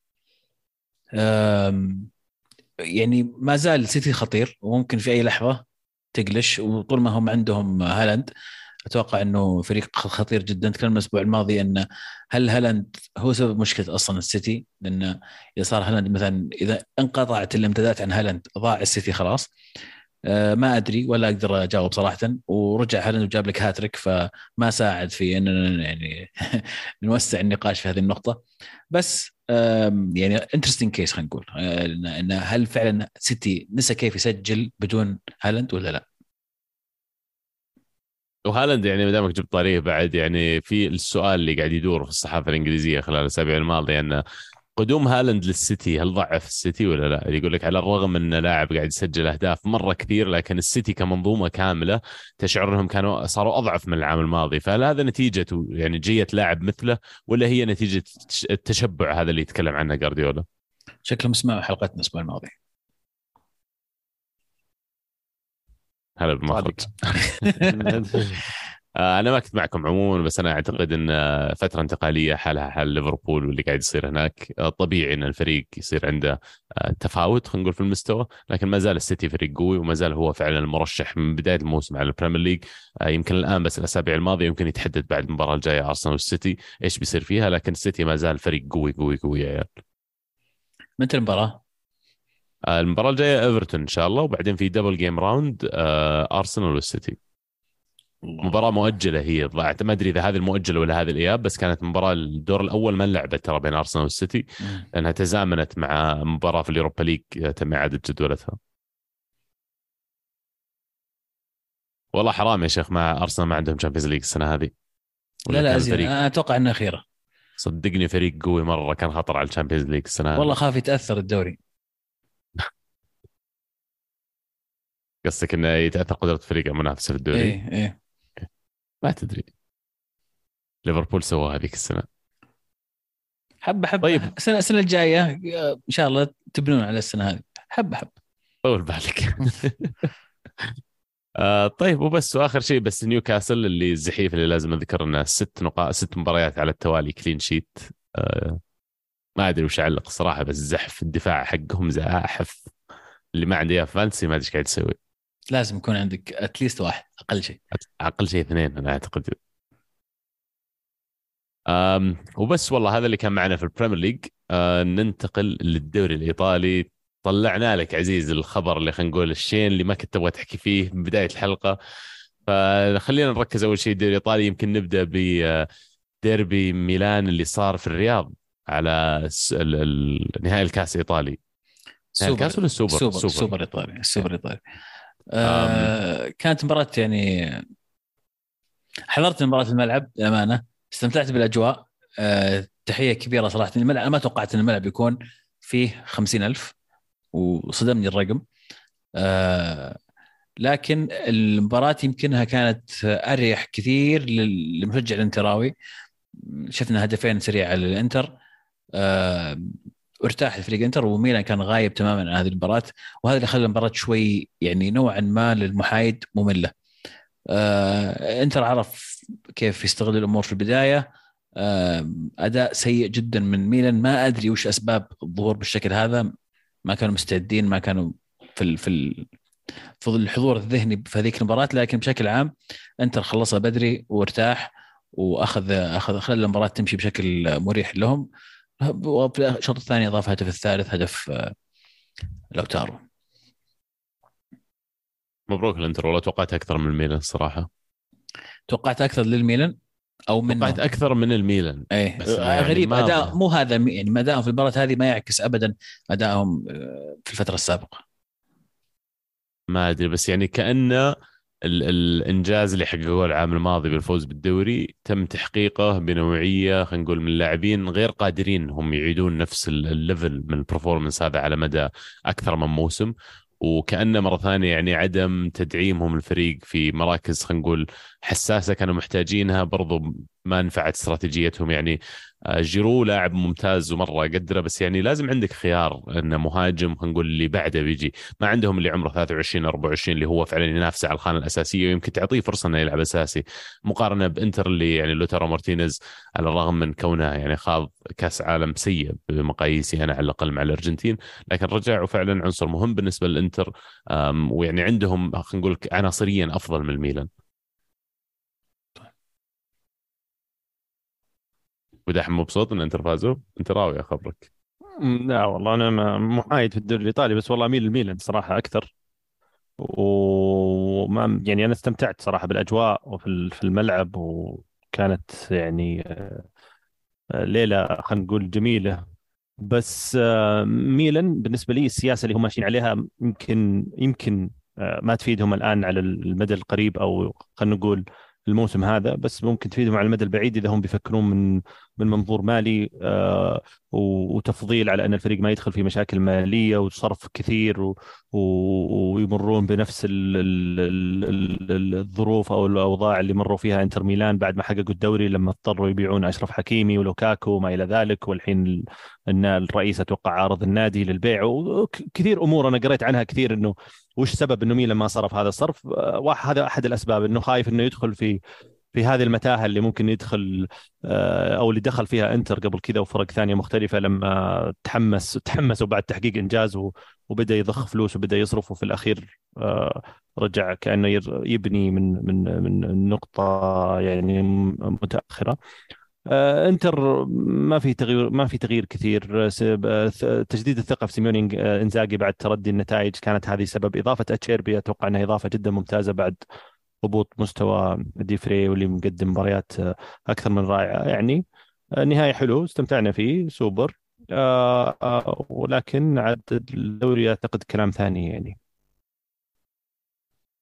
يعني ما زال سيتي خطير وممكن في أي لحظة تقلش وطول ما هم عندهم هالاند أتوقع إنه فريق خطير جدا. تكلمنا الأسبوع الماضي إن هل هالاند هو سبب مشكلة أصلا السيتي؟ لأن إذا صار هالاند مثلا إذا انقطعت الامدادات عن هالاند ضاع السيتي خلاص. آه، ما أدري ولا أقدر أجاوب صراحة. ورجع هالاند وجاب لك هاتريك فما ساعد في اننا يعني (laughs) نوسع النقاش في هذه النقطة. بس يعني interesting case خلينا نقول. آه، ان إن هل فعلا سيتي نسى كيف يسجل بدون هالاند ولا لا؟ وهالاند يعني ما دامك جبت طاريه بعد يعني في السؤال اللي قاعد يدور في الصحافة الإنجليزية خلال الأسابيع الماضية ان قدوم هالاند للسيتي هل ضعف السيتي ولا لا؟ يقول لك على الرغم إن لاعب قاعد يسجل أهداف مرة كثير لكن السيتي كمنظومة كاملة تشعر إنهم كانوا صاروا أضعف من العام الماضي فهل هذا نتيجة يعني جية لاعب مثله ولا هي نتيجة التشبع هذا اللي يتكلم عنه جارديولا؟ شكلهم سمعوا حلقتنا الأسبوع الماضي هلا بالمخرج (laughs) آه، أنا ما كنت معكم عموما بس أنا أعتقد إن فترة انتقالية حالها حال ليفربول واللي قاعد يصير هناك آه، طبيعي إن الفريق يصير عنده آه، تفاوت خلينا نقول في المستوى. لكن ما زال السيتي فريق قوي وما زال هو فعلا المرشح من بداية الموسم على البريمير ليج. يمكن الآن بس الأسابيع الماضية يمكن يتحدد بعد المباراة الجاية أرسنال والسيتي إيش بيصير فيها لكن السيتي ما زال فريق قوي قوي قوي يا عيال. متى المباراة؟ آه، المباراة الجاية إيفرتون إن شاء الله وبعدين في double game round آه، ارسنال والسيتي مباراة مؤجلة هي ضاعت ما أدري إذا هذه المؤجلة ولا هذه الإياب بس كانت مباراة الدور الأول ما لعبت ترى بين ارسنال والسيتي. لأنها تزامنت مع مباراة في اليوروبا ليج تم إعادة جدولتها. والله حرام يا شيخ مع ارسنال ما عندهم تشامبيونز ليج السنة هذه. لا لا أنا أتوقع انها أخيرة صدقني فريق قوي مرة كان خطر على الشامبيونز ليج السنة هذه. والله خاف يتأثر الدوري قصدك إنه يتاثر قدرة فريق المنافس في الدوري؟ إيه إيه ما تدري. ليفربول سوى هذيك السنة. حبه حبه طيب. السنة السنة الجاية إن شاء الله تبنون على السنة هذه حبه حبه طول بالك (laughs) آه طيب وبس وآخر شيء بس نيوكاسل اللي الزحيف اللي لازم أذكر إنه ست نقاط ست مباريات على التوالي clean sheet آه ما أدري وش اعلق صراحة بس زحف الدفاع حقهم زاحف اللي ما عنده إياه fantasy ما أدري إيش قاعد يسوي لازم يكون عندك at least واحد أقل شيء. أقل شيء اثنين أنا أعتقد. أم وبس والله هذا اللي كان معنا في البريمير ليج. أه ننتقل للدوري الإيطالي. طلعنا لك عزيز الخبر اللي خلينا نقول الشيء اللي ما كنت تبغى تحكي فيه من بداية الحلقة. فخلينا نركز أول شيء الدوري الإيطالي. يمكن نبدأ بديربي ميلان اللي صار في الرياض على نهائي الكأس الإيطالي. نهائي الكأس ولا السوبر؟ سوبر سوبر, سوبر إيطالي السوبر إيطالي. آه كانت مباراة يعني حضرت مباراة الملعب للامانه استمتعت بالأجواء. آه تحية كبيرة صراحة. الملعب ما توقعت إن الملعب يكون فيه خمسين ألف وصدمني الرقم. آه لكن المباراة يمكنها كانت أريح كثير لل- للمشجع الإنتراوي. شفنا هدفين سريعة للإنتر ارتاح الفريق انتر وميلان كان غايب تماما عن هذه المباراة. وهذا اللي خلى المباراة شوي يعني نوعا ما للمحايد مملة. آه انتر عرف كيف يستغل الأمور في البداية. آه أداء سيء جدا من ميلان. ما أدري وش أسباب الظهور بالشكل هذا. ما كانوا مستعدين ما كانوا في ال في ال الحضور الذهني في هذيك المباراة. لكن بشكل عام انتر خلصها بدري وارتاح واخذ اخذ خلى المباراة تمشي بشكل مريح لهم. وفي الشوط الثاني اضاف هدف الثالث هدف آه، لوتارو. مبروك الانتر والله توقعت أكثر من الميلان الصراحه توقعت أكثر للميلان أو من توقعت أكثر من الميلان. إيه يعني غريب ما أداء مو هذا يعني ادائهم في المباراة هذه ما يعكس ابدا ادائهم آه، في الفترة السابقة. ما أدري بس يعني كأنه الإنجاز اللي حققوه العام الماضي بالفوز بالدوري تم تحقيقه بنوعية خلينا نقول من اللاعبين غير قادرين هم يعيدون نفس ال level من ال performance هذا على مدى أكثر من موسم. وكأنه مرة ثانية يعني عدم تدعيمهم الفريق في مراكز خلينا نقول حساسة كانوا محتاجينها برضو ما نفعت استراتيجيتهم. يعني جيرو لاعب ممتاز ومرة قدره بس يعني لازم عندك خيار إنه مهاجم خلينا نقول اللي بعده بيجي. ما عندهم اللي عمره 23 24 اللي هو فعلا ينافس على الخانة الأساسية ويمكن تعطيه فرصة إنه يلعب أساسي. مقارنة بإنتر اللي يعني لوتارو مارتينيز على الرغم من كونه يعني خاض كأس عالم سيء بمقاييسي أنا على الأقل مع الأرجنتين لكن رجع وفعلا عنصر مهم بالنسبة للإنتر ويعني عندهم خلينا نقول عناصريا أفضل من الميلان. ودحين مبسوط إن انتر فازوا؟ أنت راوي خبرك لا والله أنا محايد في الدوري الإيطالي بس والله اميل للميلان صراحة أكثر. وما يعني أنا استمتعت صراحة بالأجواء وفي في الملعب وكانت يعني آه، ليلة خلينا نقول جميلة. بس آه، ميلان بالنسبة لي السياسة اللي هم ماشيين عليها يمكن يمكن آه، ما تفيدهم الآن على المدى القريب أو خلينا نقول الموسم هذا بس ممكن تفيدهم على المدى البعيد إذا هم بيفكرون من من منظور مالي آه، وتفضيل على أن الفريق ما يدخل في مشاكل مالية وصرف كثير ويمرون بنفس الظروف أو الأوضاع اللي مروا فيها إنتر ميلان بعد ما حققوا الدوري لما اضطروا يبيعون أشرف حكيمي ولوكاكو وما إلى ذلك والحين أن الرئيس أتوقع عارض النادي للبيع. وكثير أمور أنا قريت عنها كثير إنه وش سبب إنه ميلان ما صرف هذا الصرف. آه، هذا أحد الأسباب إنه خايف إنه يدخل في في هذه المتاهة اللي ممكن يدخل آه، أو اللي دخل فيها إنتر قبل كذا وفرق ثانية مختلفة لما تحمس تحمسوا بعد تحقيق إنجاز وبدأ يضخ فلوس وبدأ يصرف وفي الأخير آه، رجع كأنه يبني من من من نقطة يعني متأخرة. آه، إنتر ما في تغيير ما في تغيير كثير. تجديد الثقة في سيميوني إنزاجي بعد تردي النتائج كانت هذه سبب إضافة أتشيربي أتوقع إنها إضافة جدا ممتازة بعد هبوط مستوى ديفري واللي مقدم مباريات أكثر من رائعه يعني نهاية حلو استمتعنا فيه سوبر. آه آه ولكن عاد الدوري اعتقد كلام ثاني يعني.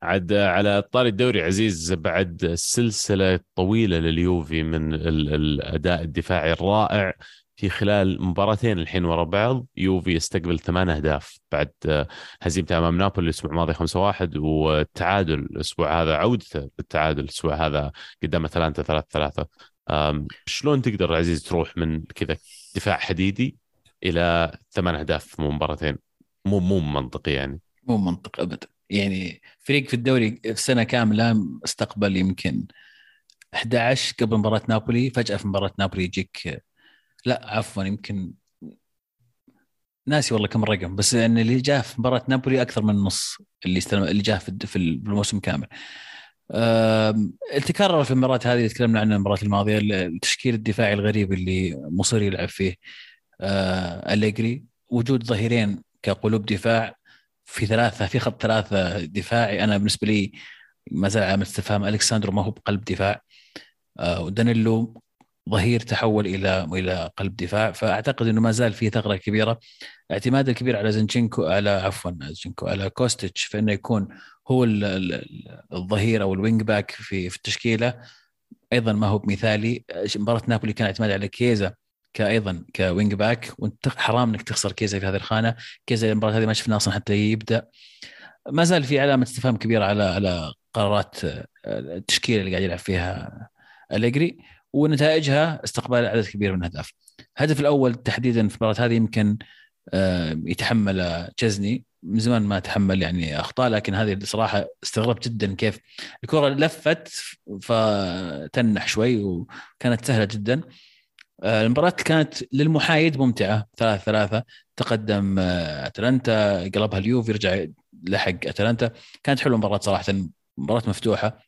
عاد على طاري الدوري عزيز بعد السلسله طويلة لليوفي من الأداء الدفاعي الرائع. في خلال مباراتين الحين ورا بعض يوفي يستقبل ثمان أهداف. بعد هزيمته أمام نابولي الأسبوع الماضي 5-1 والتعادل الأسبوع هذا عودته بالتعادل الأسبوع هذا قدام أتلانتا 3-3 شلون تقدر عزيز تروح من كذا دفاع حديدي إلى ثمان أهداف مو مباراتين؟ مو مو منطقي يعني. مو منطق ابدا. يعني فريق في الدوري في سنة كاملة استقبل يمكن. 11 قبل مباراة نابولي فجأة في مباراة نابولي يجيك لا عفوا يمكن ناسي والله كم الرقم بس إن اللي جاء في مباراة نابولي أكثر من النص اللي استلم اللي جاء في الموسم كامل. تكرر في المباراة هذه اللي تكلمنا عنها المباراة الماضية التشكيل الدفاعي الغريب اللي مصر يلعب فيه آه، أليجري وجود ظهيرين كقلوب دفاع في ثلاثة في خط ثلاثة دفاعي. أنا بالنسبة لي ما زال عامل استفهام. الكساندرو ما هو بقلب دفاع. آه، ودانيلو ظهير تحول إلى إلى قلب دفاع. فأعتقد إنه ما زال في ثغرة كبيرة. اعتماد الكبير على زنشينكو على عفوا زنشينكو على كوستيتش فإنه يكون هو الظهير أو ال wing back في في التشكيلة. أيضا ما هو بمثالي. مباراة نابولي كان اعتماد على كيزا أيضا ك wing back. وانت حرام إنك تخسر كيزا في هذه الخانة. كيزا المباراة هذه ما شفنا أصلا حتى يبدأ. ما زال في علامة استفهام كبيرة على على قرارات التشكيلة اللي قاعد يلعب فيها أليجري. ونتائجها استقبال عدد كبير من الأهداف. الهدف الأول تحديدا في المباراة هذه يمكن آه، يتحمل تشزني من زمان ما تحمل يعني أخطاء لكن هذه بصراحه استغربت جدا كيف الكرة لفت فتنح شوي وكانت سهلة جدا. آه، المباراة كانت للمحايد ممتعة ثلاثة ثلاثة. تقدم آه، أتلانتا قلبها اليوفي رجع لحق أتلانتا. كانت حلوة المباراة صراحة مباراة مفتوحة.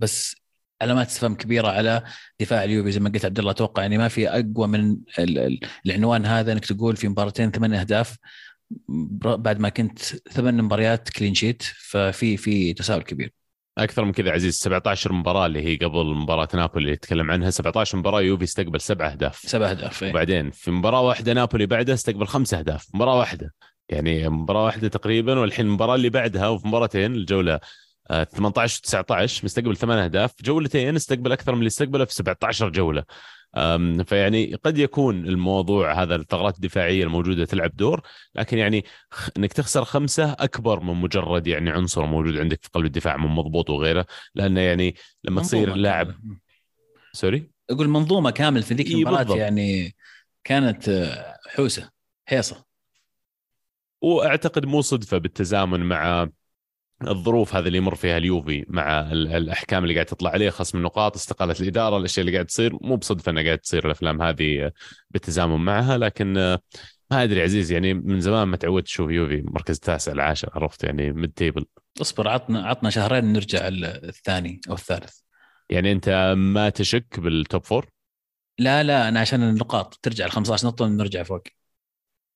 بس علامات استفهام كبيرة على دفاع اليوفي. زي ما قلت عبد الله أتوقع يعني ما في أقوى من ال- ال- العنوان هذا إنك تقول في مباراتين ثمان أهداف. بعد ما كنت ثمان مباريات كلين شيت ففي في تساؤل كبير. أكثر من كذا عزيز. 17 مباراة اللي هي قبل مباراة نابولي اللي يتكلم عنها. 17 مباراة يوفي استقبل سبع أهداف. سبع أهداف إيه. وبعدين في مباراة واحدة نابولي بعدها استقبل خمس أهداف. مباراة واحدة. يعني مباراة واحدة تقريبا والحين المباراة اللي بعدها وفي مباراتين الجولة 18 و19 مستقبل ثمان أهداف جولتين استقبل أكثر من اللي استقبله في 17 جولة فيعني قد يكون الموضوع هذا الثغرات الدفاعية الموجودة تلعب دور لكن يعني إنك تخسر خمسة أكبر من مجرد يعني عنصر موجود عندك في قلب الدفاع من مضبوط وغيره لأنه يعني لما تصير منظومة لاعب كاملة. سوري أقول منظومة كامل في ذيك المباراة. يعني كانت آه، حوسة هيصه وأعتقد مو صدفة بالتزامن مع الظروف هذه اللي يمر فيها اليوفي مع ال- الأحكام اللي قاعد تطلع عليه خصم النقاط استقالة الإدارة الأشياء اللي قاعد تصير. مو بصدفة إنها قاعد تصير الأفلام هذه بالتزامن معها لكن ما أدري عزيز يعني من زمان ما تعودت أشوف يوفي مركز التاسع العاشر عرفت؟ يعني mid table اصبر عطنا عطنا شهرين نرجع ال- الثاني أو الثالث. يعني أنت ما تشك بال top four؟ لا لا أنا عشان النقاط. ترجع ل 15 نقطة نرجع فوق.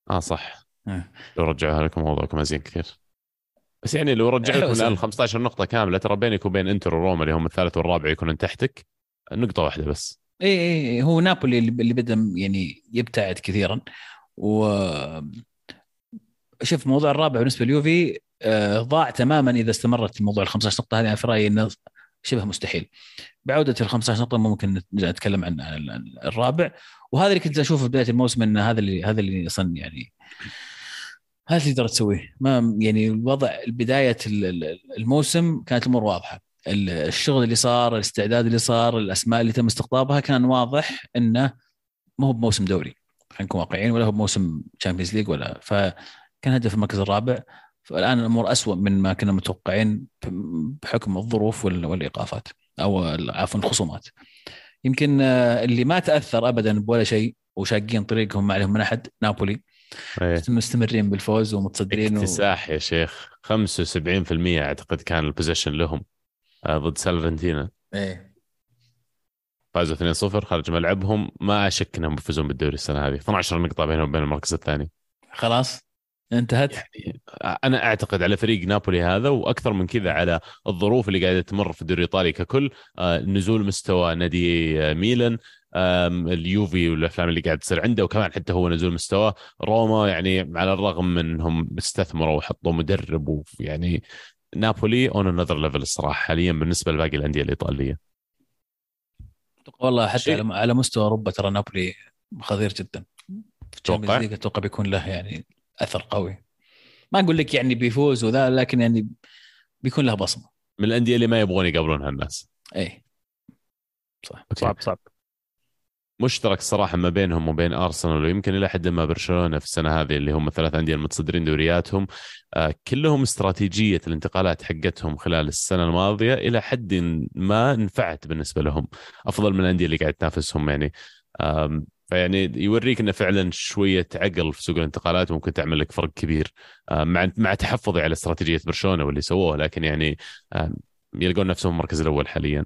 آه صح. آه. لو رجعوها لكم موضوعكم أزين كثير. بس يعني لو رجع لكم الان سهل. 15 نقطة كاملة ترى بينك وبين إنتر وروما اللي هم الثالث والرابع يكونون تحتك نقطة واحدة بس. إي إي هو نابولي اللي بدأ يعني يبتعد كثيرا. و شوف موضوع الرابع بالنسبة لليوفي آه، ضاع تماما إذا استمرت الموضوع ال 15 نقطة. هذه أنا في رايي إنه شبه مستحيل. بعودة ال 15 نقطة ممكن نتكلم عن عن ال- الرابع. وهذا اللي كنت أشوفه في بداية الموسم ان هذا اللي هذا اللي أصلا يعني هذا تقدر تسويه. ما يعني الوضع بدايه ال- ال- الموسم كانت الأمور واضحة. ال- الشغل اللي صار الاستعداد اللي صار الأسماء اللي تم استقطابها كان واضح إنه ما هو بموسم دوري. خلينا نكون واقعيين ولا هو بموسم Champions League ولا. فكان هدف المركز الرابع. فالآن الأمور أسوأ من ما كنا متوقعين بحكم الظروف وال- والإيقافات أو عفوا الخصومات. يمكن آه، اللي ما تأثر ابدا بولا شيء وشاقين طريقهم ما عليهم من أحد نابولي. إيه. مستمرين بالفوز ومتصدرين و... اكتساح يا شيخ. 75% أعتقد كان البوزيشن لهم آه، ضد سالفنتينا إيه. فازوا 2-0 خارج ملعبهم. ما أشك إنهم بيفوزون بالدوري السنة هذه. 12 نقطة بينهم وبين المركز الثاني. خلاص انتهت؟ يعني أنا أعتقد على فريق نابولي هذا وأكثر من كذا على الظروف اللي قاعدة تمر في الدوري الإيطالي ككل آه، نزول مستوى نادي آه، ميلان اليوفي والأفلام اللي قاعد تصير عنده وكمان حتى هو نزول مستوى روما يعني على الرغم من إنهم استثمروا وحطوا مدرب ويعني نابولي on another level الصراحة حاليا بالنسبة لباقي الأندية الإيطالية. والله حتى على على مستوى أوروبا ترى نابولي خطير جدا. ليج أتوقع بيكون له يعني أثر قوي. ما أقول لك يعني بيفوز وذا لكن يعني بيكون له بصمة. من الأندية اللي ما يبغون يقابلون هالناس اي صح. صعب صعب. مشترك صراحة ما بينهم وبين أرسنال ويمكن إلى حد ما برشلونة في السنة هذه اللي هم ثلاث أندية المتصدرين دورياتهم. آه، كلهم استراتيجية الانتقالات حقتهم خلال السنة الماضية إلى حد ما نفعت بالنسبة لهم. أفضل من الأندية اللي قاعد تنافسهم يعني. فيعني يوريك انه فعلا شوية عقل في سوق الانتقالات ممكن تعمل لك فرق كبير آم، مع مع تحفظي على استراتيجية برشلونة واللي سووه لكن يعني يلقون نفسهم المركز الأول حاليا.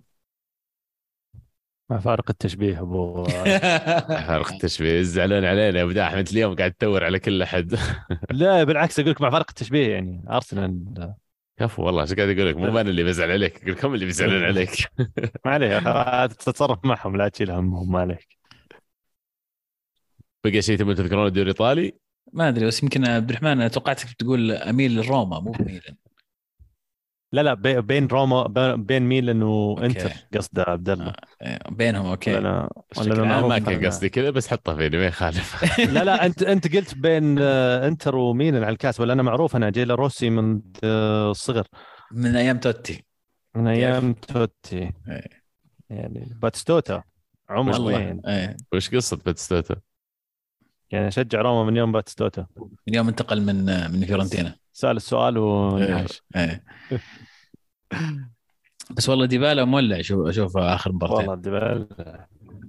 مع فارق التشبيه أبو (laughs) فارق التشبيه. زعلان علينا يا أبو احمد اليوم قاعد تدور على كل أحد. (laughs) لا بالعكس أقول لك مع فارق التشبيه يعني أرسنال. كفو والله إيش قاعد أقول لك؟ مو أنا اللي بزعل عليك أقول لكم اللي بيزعلون (laughs) عليك. ما عليه تتصرف معهم لا تشيل همهم ما عليك. بقى شيء تبون تذكرون الدوري الايطالي ما أدري بس يمكن عبد الرحمن أنا توقعتك بتقول أميل لروما مو ميلان لا لا بي- بين روما بين ميلان وانتر. قصده عبد الله. إيه، بينهم أوكي. ولا ولا عام ما كان قصدي كذا بس حطها فيني ما يخالف (laughs) لا لا انت أنت قلت بين آه، إنتر وميلان على الكاس ولا أنا معروف أنا giallorossi من آه، الصغر. من أيام توتي. من أيام توتي. إيه. يعني باتستوتا عمر وين إيه. وش قصة باتستوتا؟ يعني أشجع روما من يوم باتستوتا. من يوم انتقل من من فيورنتينا. سأل السؤال ونعيش. إيه. (laughs) بس والله ديبالا مولع. شوف أشوف آخر والله مباراتين ديبال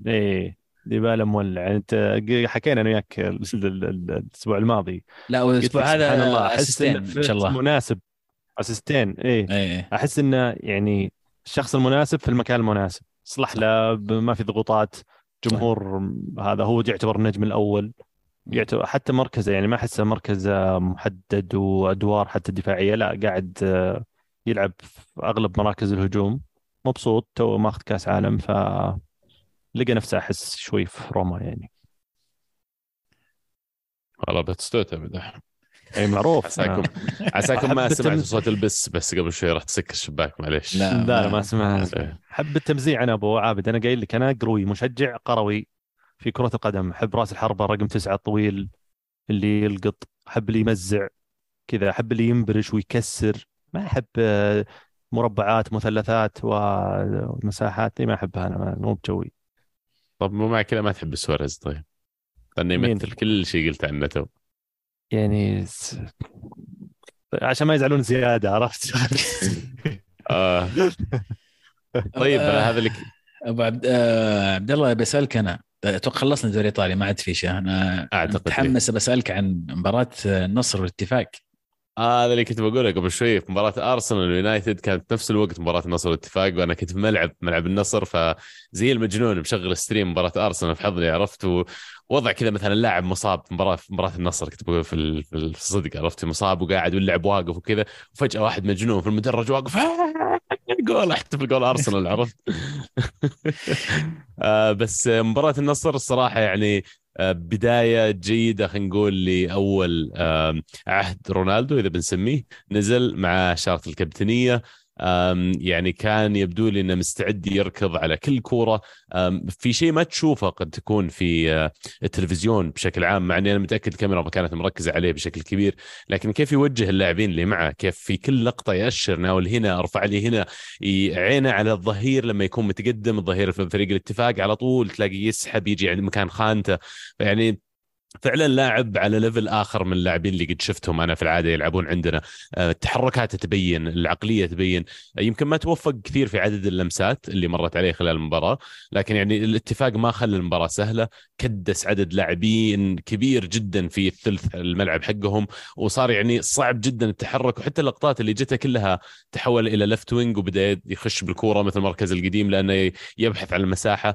إيه ديبالا مولع. أنت حكينا أنا وياك ال- ال- ال- الأسبوع الماضي. لا والأسبوع لك سبحان الله هذا أحس أسيستين ما شاء الله. مناسب. أسيستين إيه. إيه. أحس انه يعني الشخص المناسب في المكان المناسب. صلح له ما في ضغوطات. جمهور هذا هو يعتبر النجم الأول. يعتبر حتى مركزه يعني ما أحسه مركز محدد وأدوار حتى دفاعية. لا قاعد يلعب في أغلب مراكز الهجوم. مبسوط تو ماخذ كأس عالم ف لقى نفسه أحس شوي في روما يعني. والله بتستوتا بدح إي معروف. عساكم عساكم ما سمعتوا صوت البس بس قبل شوي رحت تسكر الشباك معليش. لا. لا. لا ما سمعت. حب التمزيع أنا أبو عابد. أنا قايل لك أنا قروي مشجع قروي في كرة القدم. أحب رأس الحربة رقم تسعة الطويل اللي يلقط. أحب اللي يمزع كذا. أحب اللي ينبرش ويكسر. ما أحب آه، مربعات مثلثات ومساحات دي ما أحبها أنا مو بجوي. طب مو مع كذا ما تحب سواريز طيب؟ لأنه؟ يمثل كل شيء قلت عنه تو. يعني س... عشان ما يزعلون زيادة عرفت؟ (laughs) آه. طيب آه. هذا اللي أبو عبد آه عبد الله بسألك أنا. أتوقع خلصنا دوري ايطاليا ما عاد في شيء. أنا أعتقد متحمس بسألك عن مباراة النصر والاتفاق آه هذا اللي كنت بقوله قبل شوي. في مباراة أرسنال واليونايتد كانت نفس الوقت مباراة النصر والاتفاق وأنا كنت في ملعب ملعب النصر فزي المجنون مشغل stream مباراة أرسنال في حظي عرفت؟ ووضع كذا مثلا لاعب مصاب في مباراة في مباراة النصر كنت بقول في ال- في الصدق عرفت؟ مصاب وقاعد واللاعب واقف وكذا وفجأة واحد مجنون في المدرج واقف جول! احتفل جول أرسنال عرفت؟ (laughs) آه بس مباراة النصر الصراحة يعني آه، بداية جيدة خلينا نقول لأول آم، عهد رونالدو إذا بنسميه نزل مع شارة الكابتنية. آم، يعني كان يبدو لي إنه مستعد يركض على كل كورة. في شيء ما تشوفه قد تكون في آه، التلفزيون بشكل عام مع إني أنا متأكد الكاميرا ما كانت مركزة عليه بشكل كبير. لكن كيف يوجه اللاعبين اللي معه؟ كيف في كل لقطة يأشر ناول هنا أرفع لي هنا عينه على الظهير لما يكون متقدم الظهير في فريق الاتفاق على طول تلاقي يسحب يجي عند مكان خانته. يعني فعلا لاعب على ليفل آخر من اللاعبين اللي قد شفتهم أنا في العادة يلعبون عندنا. آه، تحركاته تبين العقلية تبين. آه، يمكن ما توفق كثير في عدد اللمسات اللي مرت عليه خلال المباراة لكن يعني الاتفاق ما خلى المباراة سهلة. كدس عدد لاعبين كبير جدا في الثلث الملعب حقهم وصار يعني صعب جدا التحرك وحتى اللقطات اللي جته كلها تحول إلى لفت وينج وبدأ يخش بالكورة مثل المركز القديم لأنه يبحث عن المساحة.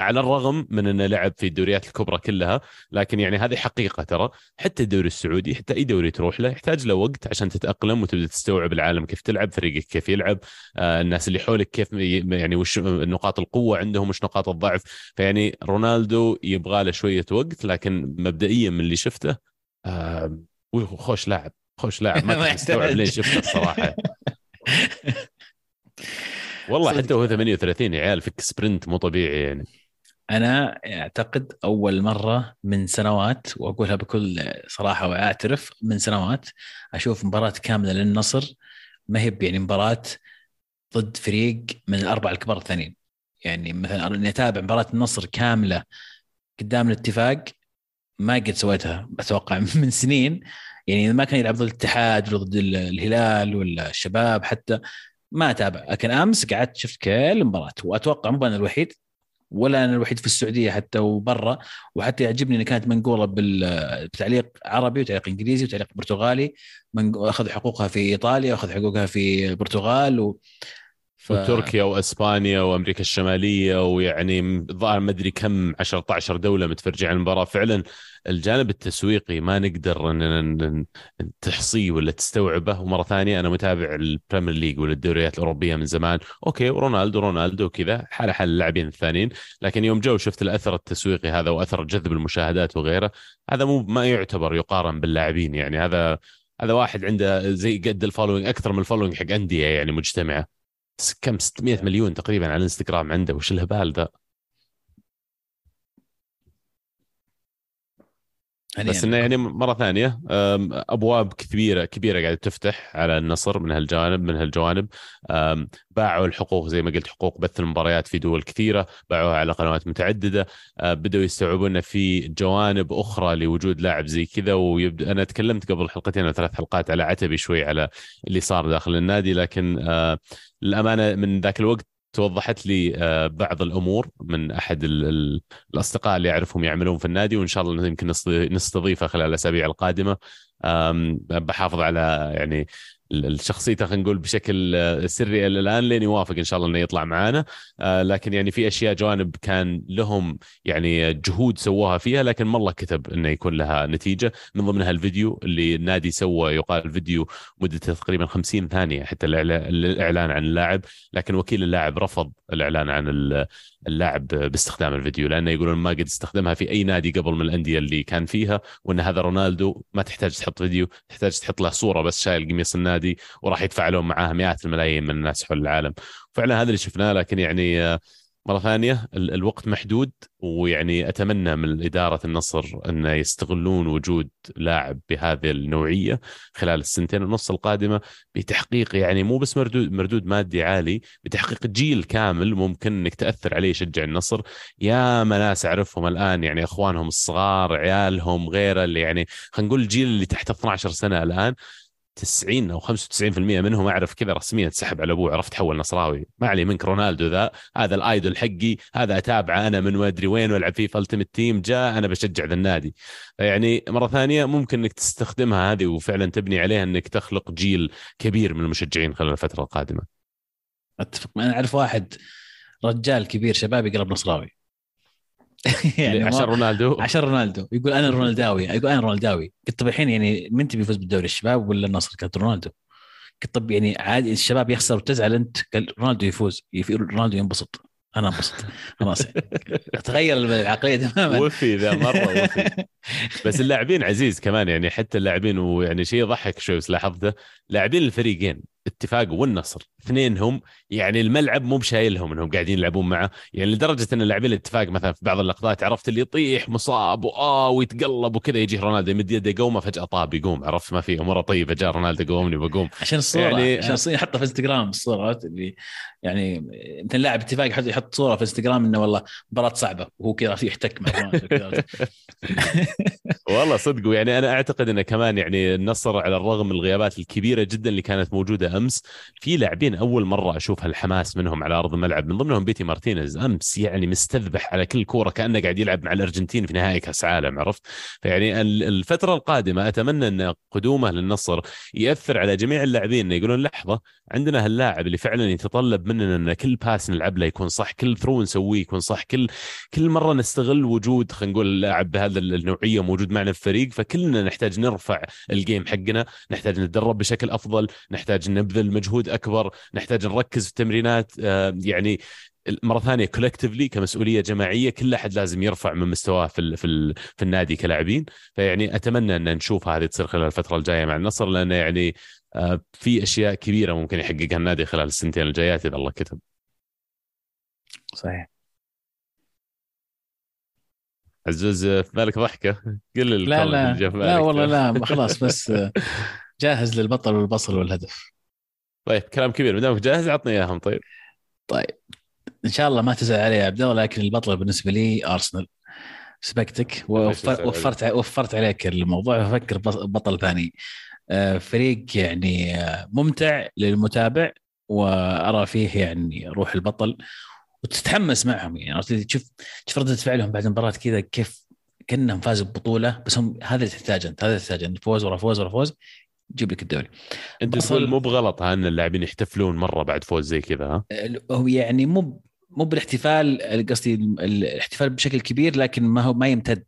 على الرغم من إنه لعب في الدوريات الكبرى كلها لكن يعني هذه حقيقة ترى حتى الدوري السعودي حتى أي دوري تروح له يحتاج له وقت عشان تتأقلم وتبدأ تستوعب العالم كيف تلعب فريقك كيف يلعب آه الناس اللي حولك كيف يعني وش نقاط القوة عندهم وش نقاط الضعف فيعني رونالدو يبغى له شوية وقت لكن مبدئيا من اللي شفته آه خوش لاعب خوش لاعب ما (laughs) يحتاج. لين شفته الصراحة (laughs) والله. حتى هو 38 يا عيال فك سبرنت مو طبيعي يعني أنا أعتقد أول مرة من سنوات وأقولها بكل صراحة وأعترف من سنوات أشوف مباراة كاملة للنصر. ما هي يعني مباراة ضد فريق من الأربعة الكبار الثانيين. يعني مثلا اني أتابع مباراة النصر كاملة قدام الاتفاق ما قد سويتها أتوقع (laughs) من سنين. يعني ما كان يلعب ضد الاتحاد ولا ضد ال- الهلال ولا الشباب حتى ما أتابع. لكن أمس قعدت شفت كل المباراه وأتوقع مو أنا الوحيد ولا أنا الوحيد في السعودية حتى وبرا. وحتى يعجبني انها كانت منقولة بتعليق عربي وتعليق إنجليزي وتعليق برتغالي. أخذ حقوقها في إيطاليا وأخذ حقوقها في البرتغال و... ف... وتركيا وأسبانيا وأمريكا الشمالية ويعني ظاهر ما أدري كم 10 دولة متفرجين على المباراة. فعلا الجانب التسويقي ما نقدر اننا ن- ن- تحصيه ولا تستوعبه ومرة ثانية أنا متابع ال Premier League ولا الدوريات الأوروبية من زمان. أوكي رونالدو رونالدو كذا حال حال اللاعبين الثانيين. لكن يوم جو شفت الأثر التسويقي هذا وأثر جذب المشاهدات وغيره هذا مو ما يعتبر يقارن باللاعبين يعني. هذا هذا واحد عنده زي قد ال following أكثر من ال following حق أندية يعني مجتمعة. كم؟ 600 مليون تقريبا على الإنستغرام عنده. وش الهبال ذا بس إنه يعني مرة ثانية أبواب كبيره كبيرة قاعدة تفتح على النصر من هالجانب من هالجوانب. باعوا الحقوق زي ما قلت حقوق بث المباريات في دول كثيرة باعوها على قنوات متعددة. أه، بدأوا يستوعبون إن في جوانب أخرى لوجود لاعب زي كذا ويبدأ أنا تكلمت قبل حلقتين أو ثلاث حلقات على عتبي شوي على اللي صار داخل النادي لكن أه، للأمانة من ذاك الوقت توضحت لي آه، بعض الأمور من أحد ال- ال- الأصدقاء اللي اعرفهم يعملون في النادي وإن شاء الله يمكن نستضي- نستضيفه خلال الأسابيع القادمة. بحافظ على يعني الشخصيته خلينا نقول بشكل آه، سري إلى الآن لين يوافق إن شاء الله إنه يطلع معانا. آه، لكن يعني في أشياء جوانب كان لهم يعني جهود سووها فيها لكن ما الله كتب إنه يكون لها نتيجة. من ضمنها الفيديو اللي النادي سوى يقال فيديو مدته تقريبا 50 ثانية حتى الإعلان عن اللاعب. لكن وكيل اللاعب رفض الإعلان عن ال- اللاعب باستخدام الفيديو لأنه يقولون ما قد استخدمها في أي نادي قبل من الأندية اللي كان فيها وإن هذا رونالدو ما تحتاج تحط فيديو تحتاج تحط له صورة بس شايل قميص النادي وراح يتفاعلون معاها مئات الملايين من الناس حول العالم. فعلا هذا اللي شفناه لكن يعني آه، مرة ثانية ال- الوقت محدود ويعني أتمنى من إدارة النصر انه يستغلون وجود لاعب بهذه النوعية خلال السنتين ونص القادمة بتحقيق يعني مو بس مردود مردود مادي عالي بتحقيق جيل كامل ممكن إنك تأثر عليه يشجع النصر. يا ما ناس أعرفهم الآن يعني أخوانهم الصغار عيالهم غيره اللي يعني خلينا نقول الجيل اللي تحت 12 سنة الآن. 90 أو 95% منهم أعرف كذا رسميا سحب على أبوه عرفت حول نصراوي. ما علي منك رونالدو ذا هذا ال idol حقي هذا أتابعه أنا من ما أدري وين وألعب فيه في ultimate team جاء أنا بشجع ذا النادي. يعني مرة ثانية ممكن إنك تستخدمها هذه وفعلا تبني عليها إنك تخلق جيل كبير من المشجعين خلال الفترة القادمة. أتفق أنا أعرف واحد رجال كبير شبابي قلب نصراوي. (laughs) يعني عشان رونالدو. عشان رونالدو. يقول أنا رونالداوي. يقول أنا رونالداوي. قلت طيب الحين يعني من تبي يفوز بالدوري الشباب ولا النصر؟ قلت رونالدو. قلت طب يعني عادي الشباب يخسر وتزعل أنت. قال رونالدو يفوز. يف- رونالدو ينبسط. أنا أنبسط. خلاص يعني. (laughs) تغير العقلية تماما. وفي ذا مرة وفي. (laughs) بس اللاعبين عزيز كمان يعني حتى اللاعبين ويعني شيء يضحك شوي بس لاحظته لاعبين الفريقين اتفاق والنصر اثنينهم يعني الملعب مو بشايلهم إنهم قاعدين يلعبون معه. يعني لدرجة إن اللاعبين الاتفاق مثلا في بعض اللقطات عرفت اللي يطيح مصاب واه ويتقلب وكذا يجي رونالدو يمد يده يقومه فجأة طاب يقوم عرفت؟ ما في أموره طيبة جاء رونالدو قومني بقوم عشان الصورة يعني- عشان الصورة يحطها في إنستغرام الصورة اللي يعني مثلا لاعب اتفاق يحط صورة في إنستغرام إنه والله مباراة صعبة وهو كذا يحتك مع. (laughs) والله صدق يعني أنا أعتقد انه كمان يعني النصر على الرغم من الغيابات الكبيرة جدا اللي كانت موجودة أمس في لاعبين أول مرة أشوف هالحماس منهم على أرض الملعب من ضمنهم بيتي مارتينيز أمس يعني مستذبح على كل كورة كأنه قاعد يلعب مع الأرجنتين في نهائي كأس عالم عرفت؟ فيعني ال- الفترة القادمة أتمنى إن قدومه للنصر يأثر على جميع اللاعبين يقولون لحظة عندنا هاللاعب اللي فعلا يتطلب مننا إن كل pass نلعب له يكون صح كل through نسويه يكون صح كل كل مرة نستغل وجود خلينا نقول لاعب بهذا النوعيه موجود معنا في الفريق فكلنا نحتاج نرفع ال game حقنا نحتاج نتدرب بشكل أفضل نحتاج نبذل مجهود أكبر نحتاج نركز في التمرينات يعني مرة ثانية collectively كمسؤولية جماعية كل أحد لازم يرفع من مستواه في ال في, ال في النادي كلاعبين. فيعني أتمنى أن نشوف هذه تصير خلال الفترة الجاية مع النصر لأنه يعني آه، في أشياء كبيرة ممكن يحققها النادي خلال السنتين الجايات إذا الله كتب. صحيح. عزوز في بالك ضحكة؟ قل لا لا. لا. والله لا (laughs) خلاص بس جاهز للبطل والبصل والهدف. طيب كلام كبير. ما دامك جاهز عطني إياهم. طيب. طيب. إن شاء الله ما تزعل علي يا عبد الله لكن البطل بالنسبة لي ارسنال سبقتك وفرت وفرت عليك الموضوع. ففكر بطل ثاني. آه، فريق يعني آه، ممتع للمتابع وأرى فيه يعني روح البطل. وتتحمس معهم يعني. عرفت؟ تشوف تشوف ردة فعلهم بعد المباراه كذا كيف كأنهم فازوا ببطولة بس هم هذا اللي تحتاجه أنت هذا اللي تحتاجه فوز ورا فوز ورا فوز يجيب لك الدوري. أنت تقول مو بغلط ها إن اللاعبين يحتفلون مرة بعد فوز زي كذا ها؟ هو يعني مو مو بالاحتفال قصدي الاحتفال بشكل كبير لكن ما هو ما يمتد.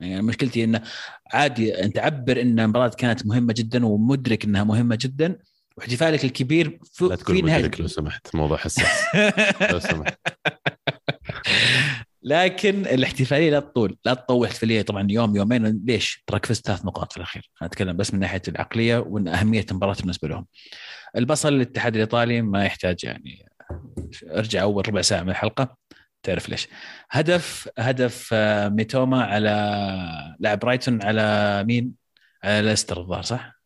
يعني مشكلتي إنه عادي أنت عبر إن المباراه كانت مهمة جدا ومدرك إنها مهمة جدا واحتفالك الكبير في, لا تقول في نهاية لو سمحت موضوع حساس (laughs) لو سمحت لكن الاحتفالية لا تطول لا تطول احتفالية طبعا يوم يومين ليش؟ تراك فزت ثلاث نقاط في الأخير أنا أتكلم بس من ناحية العقلية وان أهمية المباراة بالنسبة لهم البصل الاتحاد الإيطالي ما يحتاج يعني ارجع أول ربع ساعة من الحلقة تعرف ليش هدف هدف آه، ميتوما على لاعب برايتون على مين؟ على ليستر الظاهر صح؟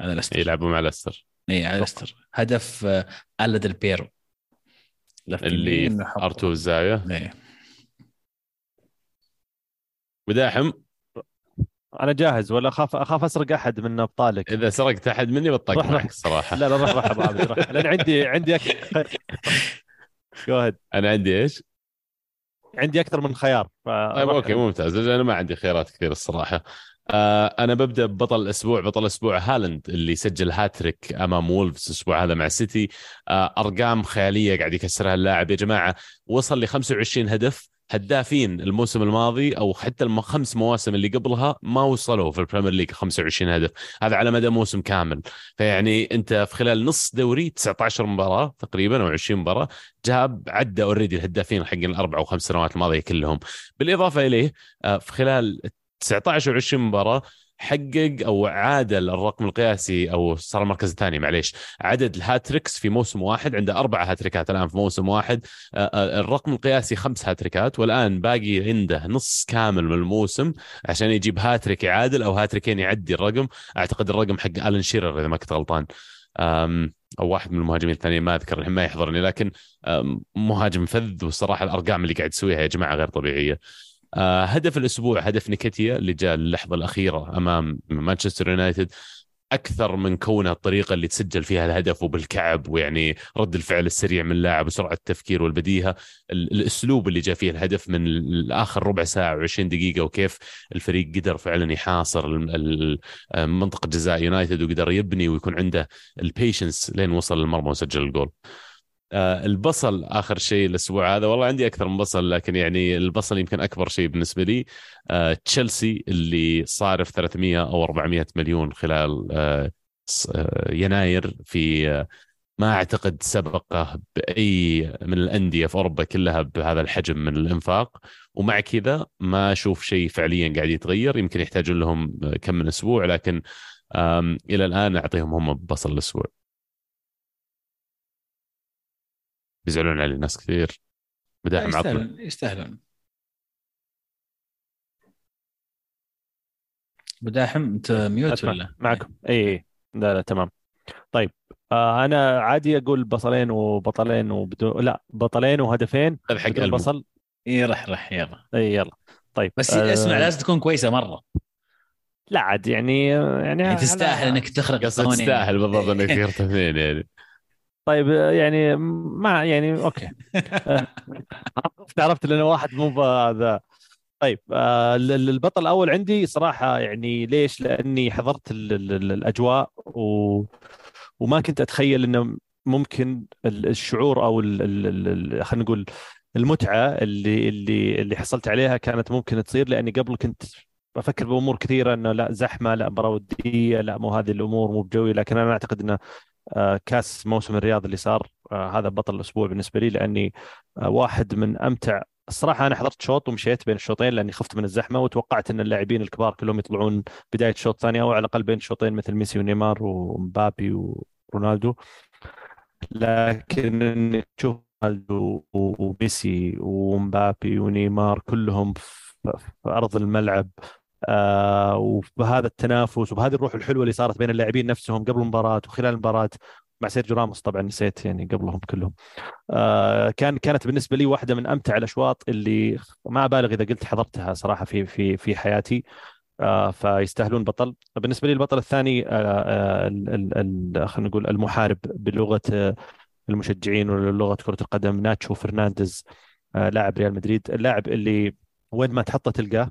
على ليستر. يلعبوا مع ليستر. اي على ليستر. هدف آه، a la ديل بيرو. اللي يمين وحط- R2 الزاوية. إيه. وداحم أنا جاهز ولا أخاف أخاف أسرق أحد من أبطالك. إذا سرقت أحد مني بطق روح معك روح. الصراحه لا لا روح روح أبو عابد روح. لأن عندي عندي أك... (laughs) جو أنا عندي إيش؟ عندي أكثر من خيار ف... طيب okay ممتاز. أنا ما عندي خيارات كثير الصراحة. آه أنا ببدأ ببطل الأسبوع بطل الأسبوع هالاند اللي سجل هاتريك أمام وولفز الأسبوع هذا مع سيتي. آه أرقام خيالية قاعد يكسرها اللاعب. يا جماعة وصل ل 25 هدف. هدافين الموسم الماضي أو حتى الخمس مواسم اللي قبلها ما وصلوا في ال Premier League 25 هدف. هذا على مدى موسم كامل. فيعني أنت في خلال نص دوري 19 مباراة تقريبا أو 20 مباراة جاب عدى already الهدافين حق الأربع وخمس سنوات الماضية كلهم. بالإضافة إليه آه، في خلال 19 و20 مباراة حقق أو عادل الرقم القياسي أو صار المركز الثاني معليش. عدد ال hat-tricks في موسم واحد عنده أربع هاتريكات الآن في موسم واحد. آه، آه، الرقم القياسي خمس هاتريكات والآن باقي عنده نص كامل من الموسم عشان يجيب هاتريك يعادل أو هاتريكين يعدي الرقم. أعتقد الرقم حق الن شيرر إذا ما كنت غلطان. أو واحد من المهاجمين الثانيين ما أذكر الحين ما يحضرني. لكن مهاجم فذ والصراحه الأرقام اللي قاعد تسويها يا جماعة غير طبيعية. آه، هدف الأسبوع هدف نيكيتيا اللي جاء اللحظة الأخيرة أمام مانشستر يونايتد. أكثر من كونه الطريقة اللي تسجل فيها الهدف وبالكعب ويعني رد الفعل السريع من اللاعب وسرعة التفكير والبديهة. الأسلوب اللي جاء فيه الهدف من اخر ربع ساعة و20 دقيقة وكيف الفريق قدر فعلا يحاصر آه، منطقة جزاء يونايتد وقدر يبني ويكون عنده ال patience لين وصل للمرمى وسجل الجول. البصل آخر شيء الأسبوع هذا. والله عندي أكثر من بصل لكن يعني البصل يمكن أكبر شيء بالنسبة لي. آه تشيلسي اللي صارف 300 أو 400 مليون خلال آه, آه، يناير في آه ما أعتقد سبقه بأي من الأندية في أوروبا كلها بهذا الحجم من الإنفاق. ومع كذا ما أشوف شيء فعليا قاعد يتغير. يمكن يحتاجون لهم كم من أسبوع لكن إلى الآن أعطيهم هم بصل الأسبوع. بيزعلون علي ناس كثير. بداعم يستاهلون يستاهلون. بداحم انت ميوت ولا؟ معكم. اي اي لا لا تمام. طيب آه أنا عادي أقول بصلين وبطلين وبدون لا بطلين وهدفين هذا حق البصل اي رح رح يلا. اي يلا. طيب بس آه أسمع لازم تكون كويسة مرة. لا عاد يعني يعني, يعني تستاهل إنك تخرج تستاهل بالضبط إنك (laughs) تخرج اثنين يعني. طيب يعني ما يعني okay (laughs) عرفت لأنه واحد مو هذا طيب آه، البطل الأول عندي صراحة يعني ليش؟ لأني حضرت الأجواء و... وما كنت أتخيل إنه ممكن الشعور أو خلينا نقول المتعة اللي اللي اللي حصلت عليها كانت ممكن تصير لأني قبل كنت أفكر بأمور كثيرة إنه لا زحمة لا مباراه ودية لا مو هذه الأمور مو بجوي لكن أنا أعتقد إنه كاس موسم الرياض اللي صار آه، هذا بطل الأسبوع بالنسبة لي لأني آه، واحد من أمتع الصراحة أنا حضرت شوط ومشيت بين الشوطين لأني خفت من الزحمة وتوقعت إن اللاعبين الكبار كلهم يطلعون بداية شوط ثاني أو على الأقل بين الشوطين مثل ميسي ونيمار ومبابي ورونالدو. لكن تشوف رونالدو وميسي ومبابي ونيمار كلهم في أرض الملعب آه وبهذا التنافس وبهذه الروح الحلوة اللي صارت بين اللاعبين نفسهم قبل المباراة وخلال المباراة مع سيرجيو راموس. طبعا نسيت يعني قبلهم كلهم. آه كان كانت بالنسبة لي واحدة من أمتع الأشواط اللي ما أبالغ إذا قلت حضرتها صراحة في في في حياتي. آه فيستاهلون بطل. بالنسبة لي البطل الثاني آه آه خلينا نقول المحارب بلغة المشجعين ولغة كرة القدم ناتشو فرنانديز لاعب ريال مدريد. اللاعب اللي وين ما تحطه تلقاه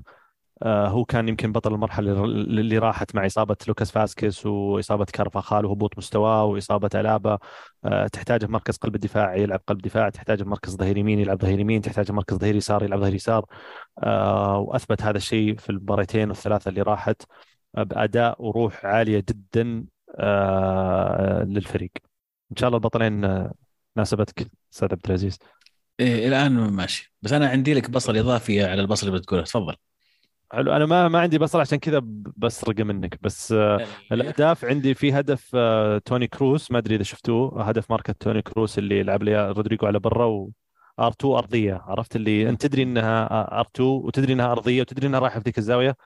هو كان يمكن بطل المرحلة اللي راحت مع إصابة لوكاس فاسكيس وإصابة كارفاخال وهبوط مستواه وإصابة ألابا. آه، تحتاجه في مركز قلب الدفاع يلعب قلب دفاع. تحتاجه في مركز ظهير يمين يلعب ظهير يمين. تحتاجه في مركز ظهير يسار يلعب ظهير يسار. آه، وأثبت هذا الشيء في المباراتين والثلاثه اللي راحت بأداء وروح عالية جدا للفريق. إن شاء الله البطلين ناسبتك أستاذ عبد العزيز. إيه الآن ماشي. بس أنا عندي لك بصل إضافي على البصل اللي بتقوله. تفضل. حلو. أنا ما ما عندي بصل عشان كذا بسرقه منك. بس آه، الأهداف عندي في هدف آه، توني كروس. ما أدري إذا شفتوه. هدف ماركة توني كروس اللي لعب لي رودريجو على برا و R2 أرضية. عرفت اللي أنت تدري إنها R2 وتدري إنها أرضية وتدري إنها رايحة في ذيك الزاوية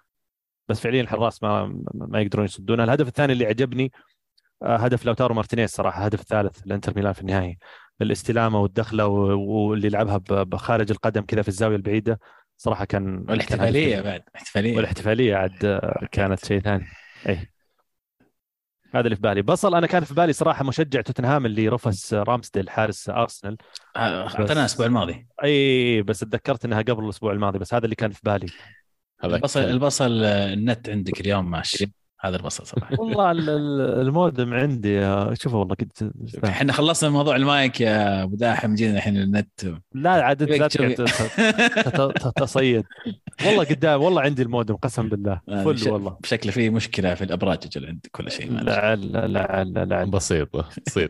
بس فعليا الحراس ما ما يقدرون يصدونها الهدف الثاني اللي عجبني آه، هدف لوتارو مارتينيز صراحة. الهدف الثالث لإنتر ميلان في النهائي. الاستلامة والدخلة واللي لعبها بخارج القدم كذا في الزاوية البعيدة. صراحة كان والاحتفالية بعد احتفالية. والاحتفالية عاد كانت شيء ثاني. اي هذا اللي في بالي. بصل أنا كان في بالي صراحة مشجع توتنهام اللي رفس رامسديل حارس أرسنال. اعطيناه الأسبوع الماضي. اي بس تذكرت إنها قبل الأسبوع الماضي بس هذا اللي كان في بالي. البصل البصل آه، النت عندك اليوم ماشي. هذا البصل صراحة. (laughs) والله ال- ال- المودم عندي آه، شوف والله قد إحنا خلصنا موضوع المايك يا أبو داحم جينا الحين النت لا عاد (laughs) تتصيد. والله قدام والله عندي المودم قسم بالله. آه، فل بش- والله. بشكل في مشكلة في الأبراج أجل عند كل شيء. لعل لعل لعل بسيطة تصير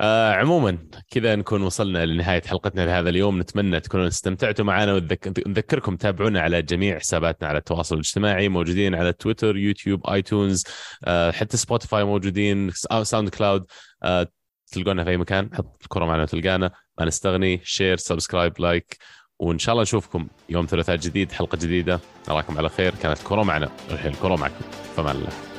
آه عموما كذا نكون وصلنا لنهاية حلقتنا لهذا اليوم. نتمنى تكونوا استمتعتوا معنا ونذك- نذكركم تابعونا على جميع حساباتنا على التواصل الاجتماعي موجودين على تويتر يوتيوب iTunes آه حتى Spotify موجودين سا- SoundCloud آه تلقونا في أي مكان حط الكرة معنا وتلقانا. ما نستغني share subscribe like وإن شاء الله نشوفكم يوم ثلاثاء جديد حلقة جديدة. نراكم على خير. كانت الكرة معنا والحين الكرة معكم. فمان الله.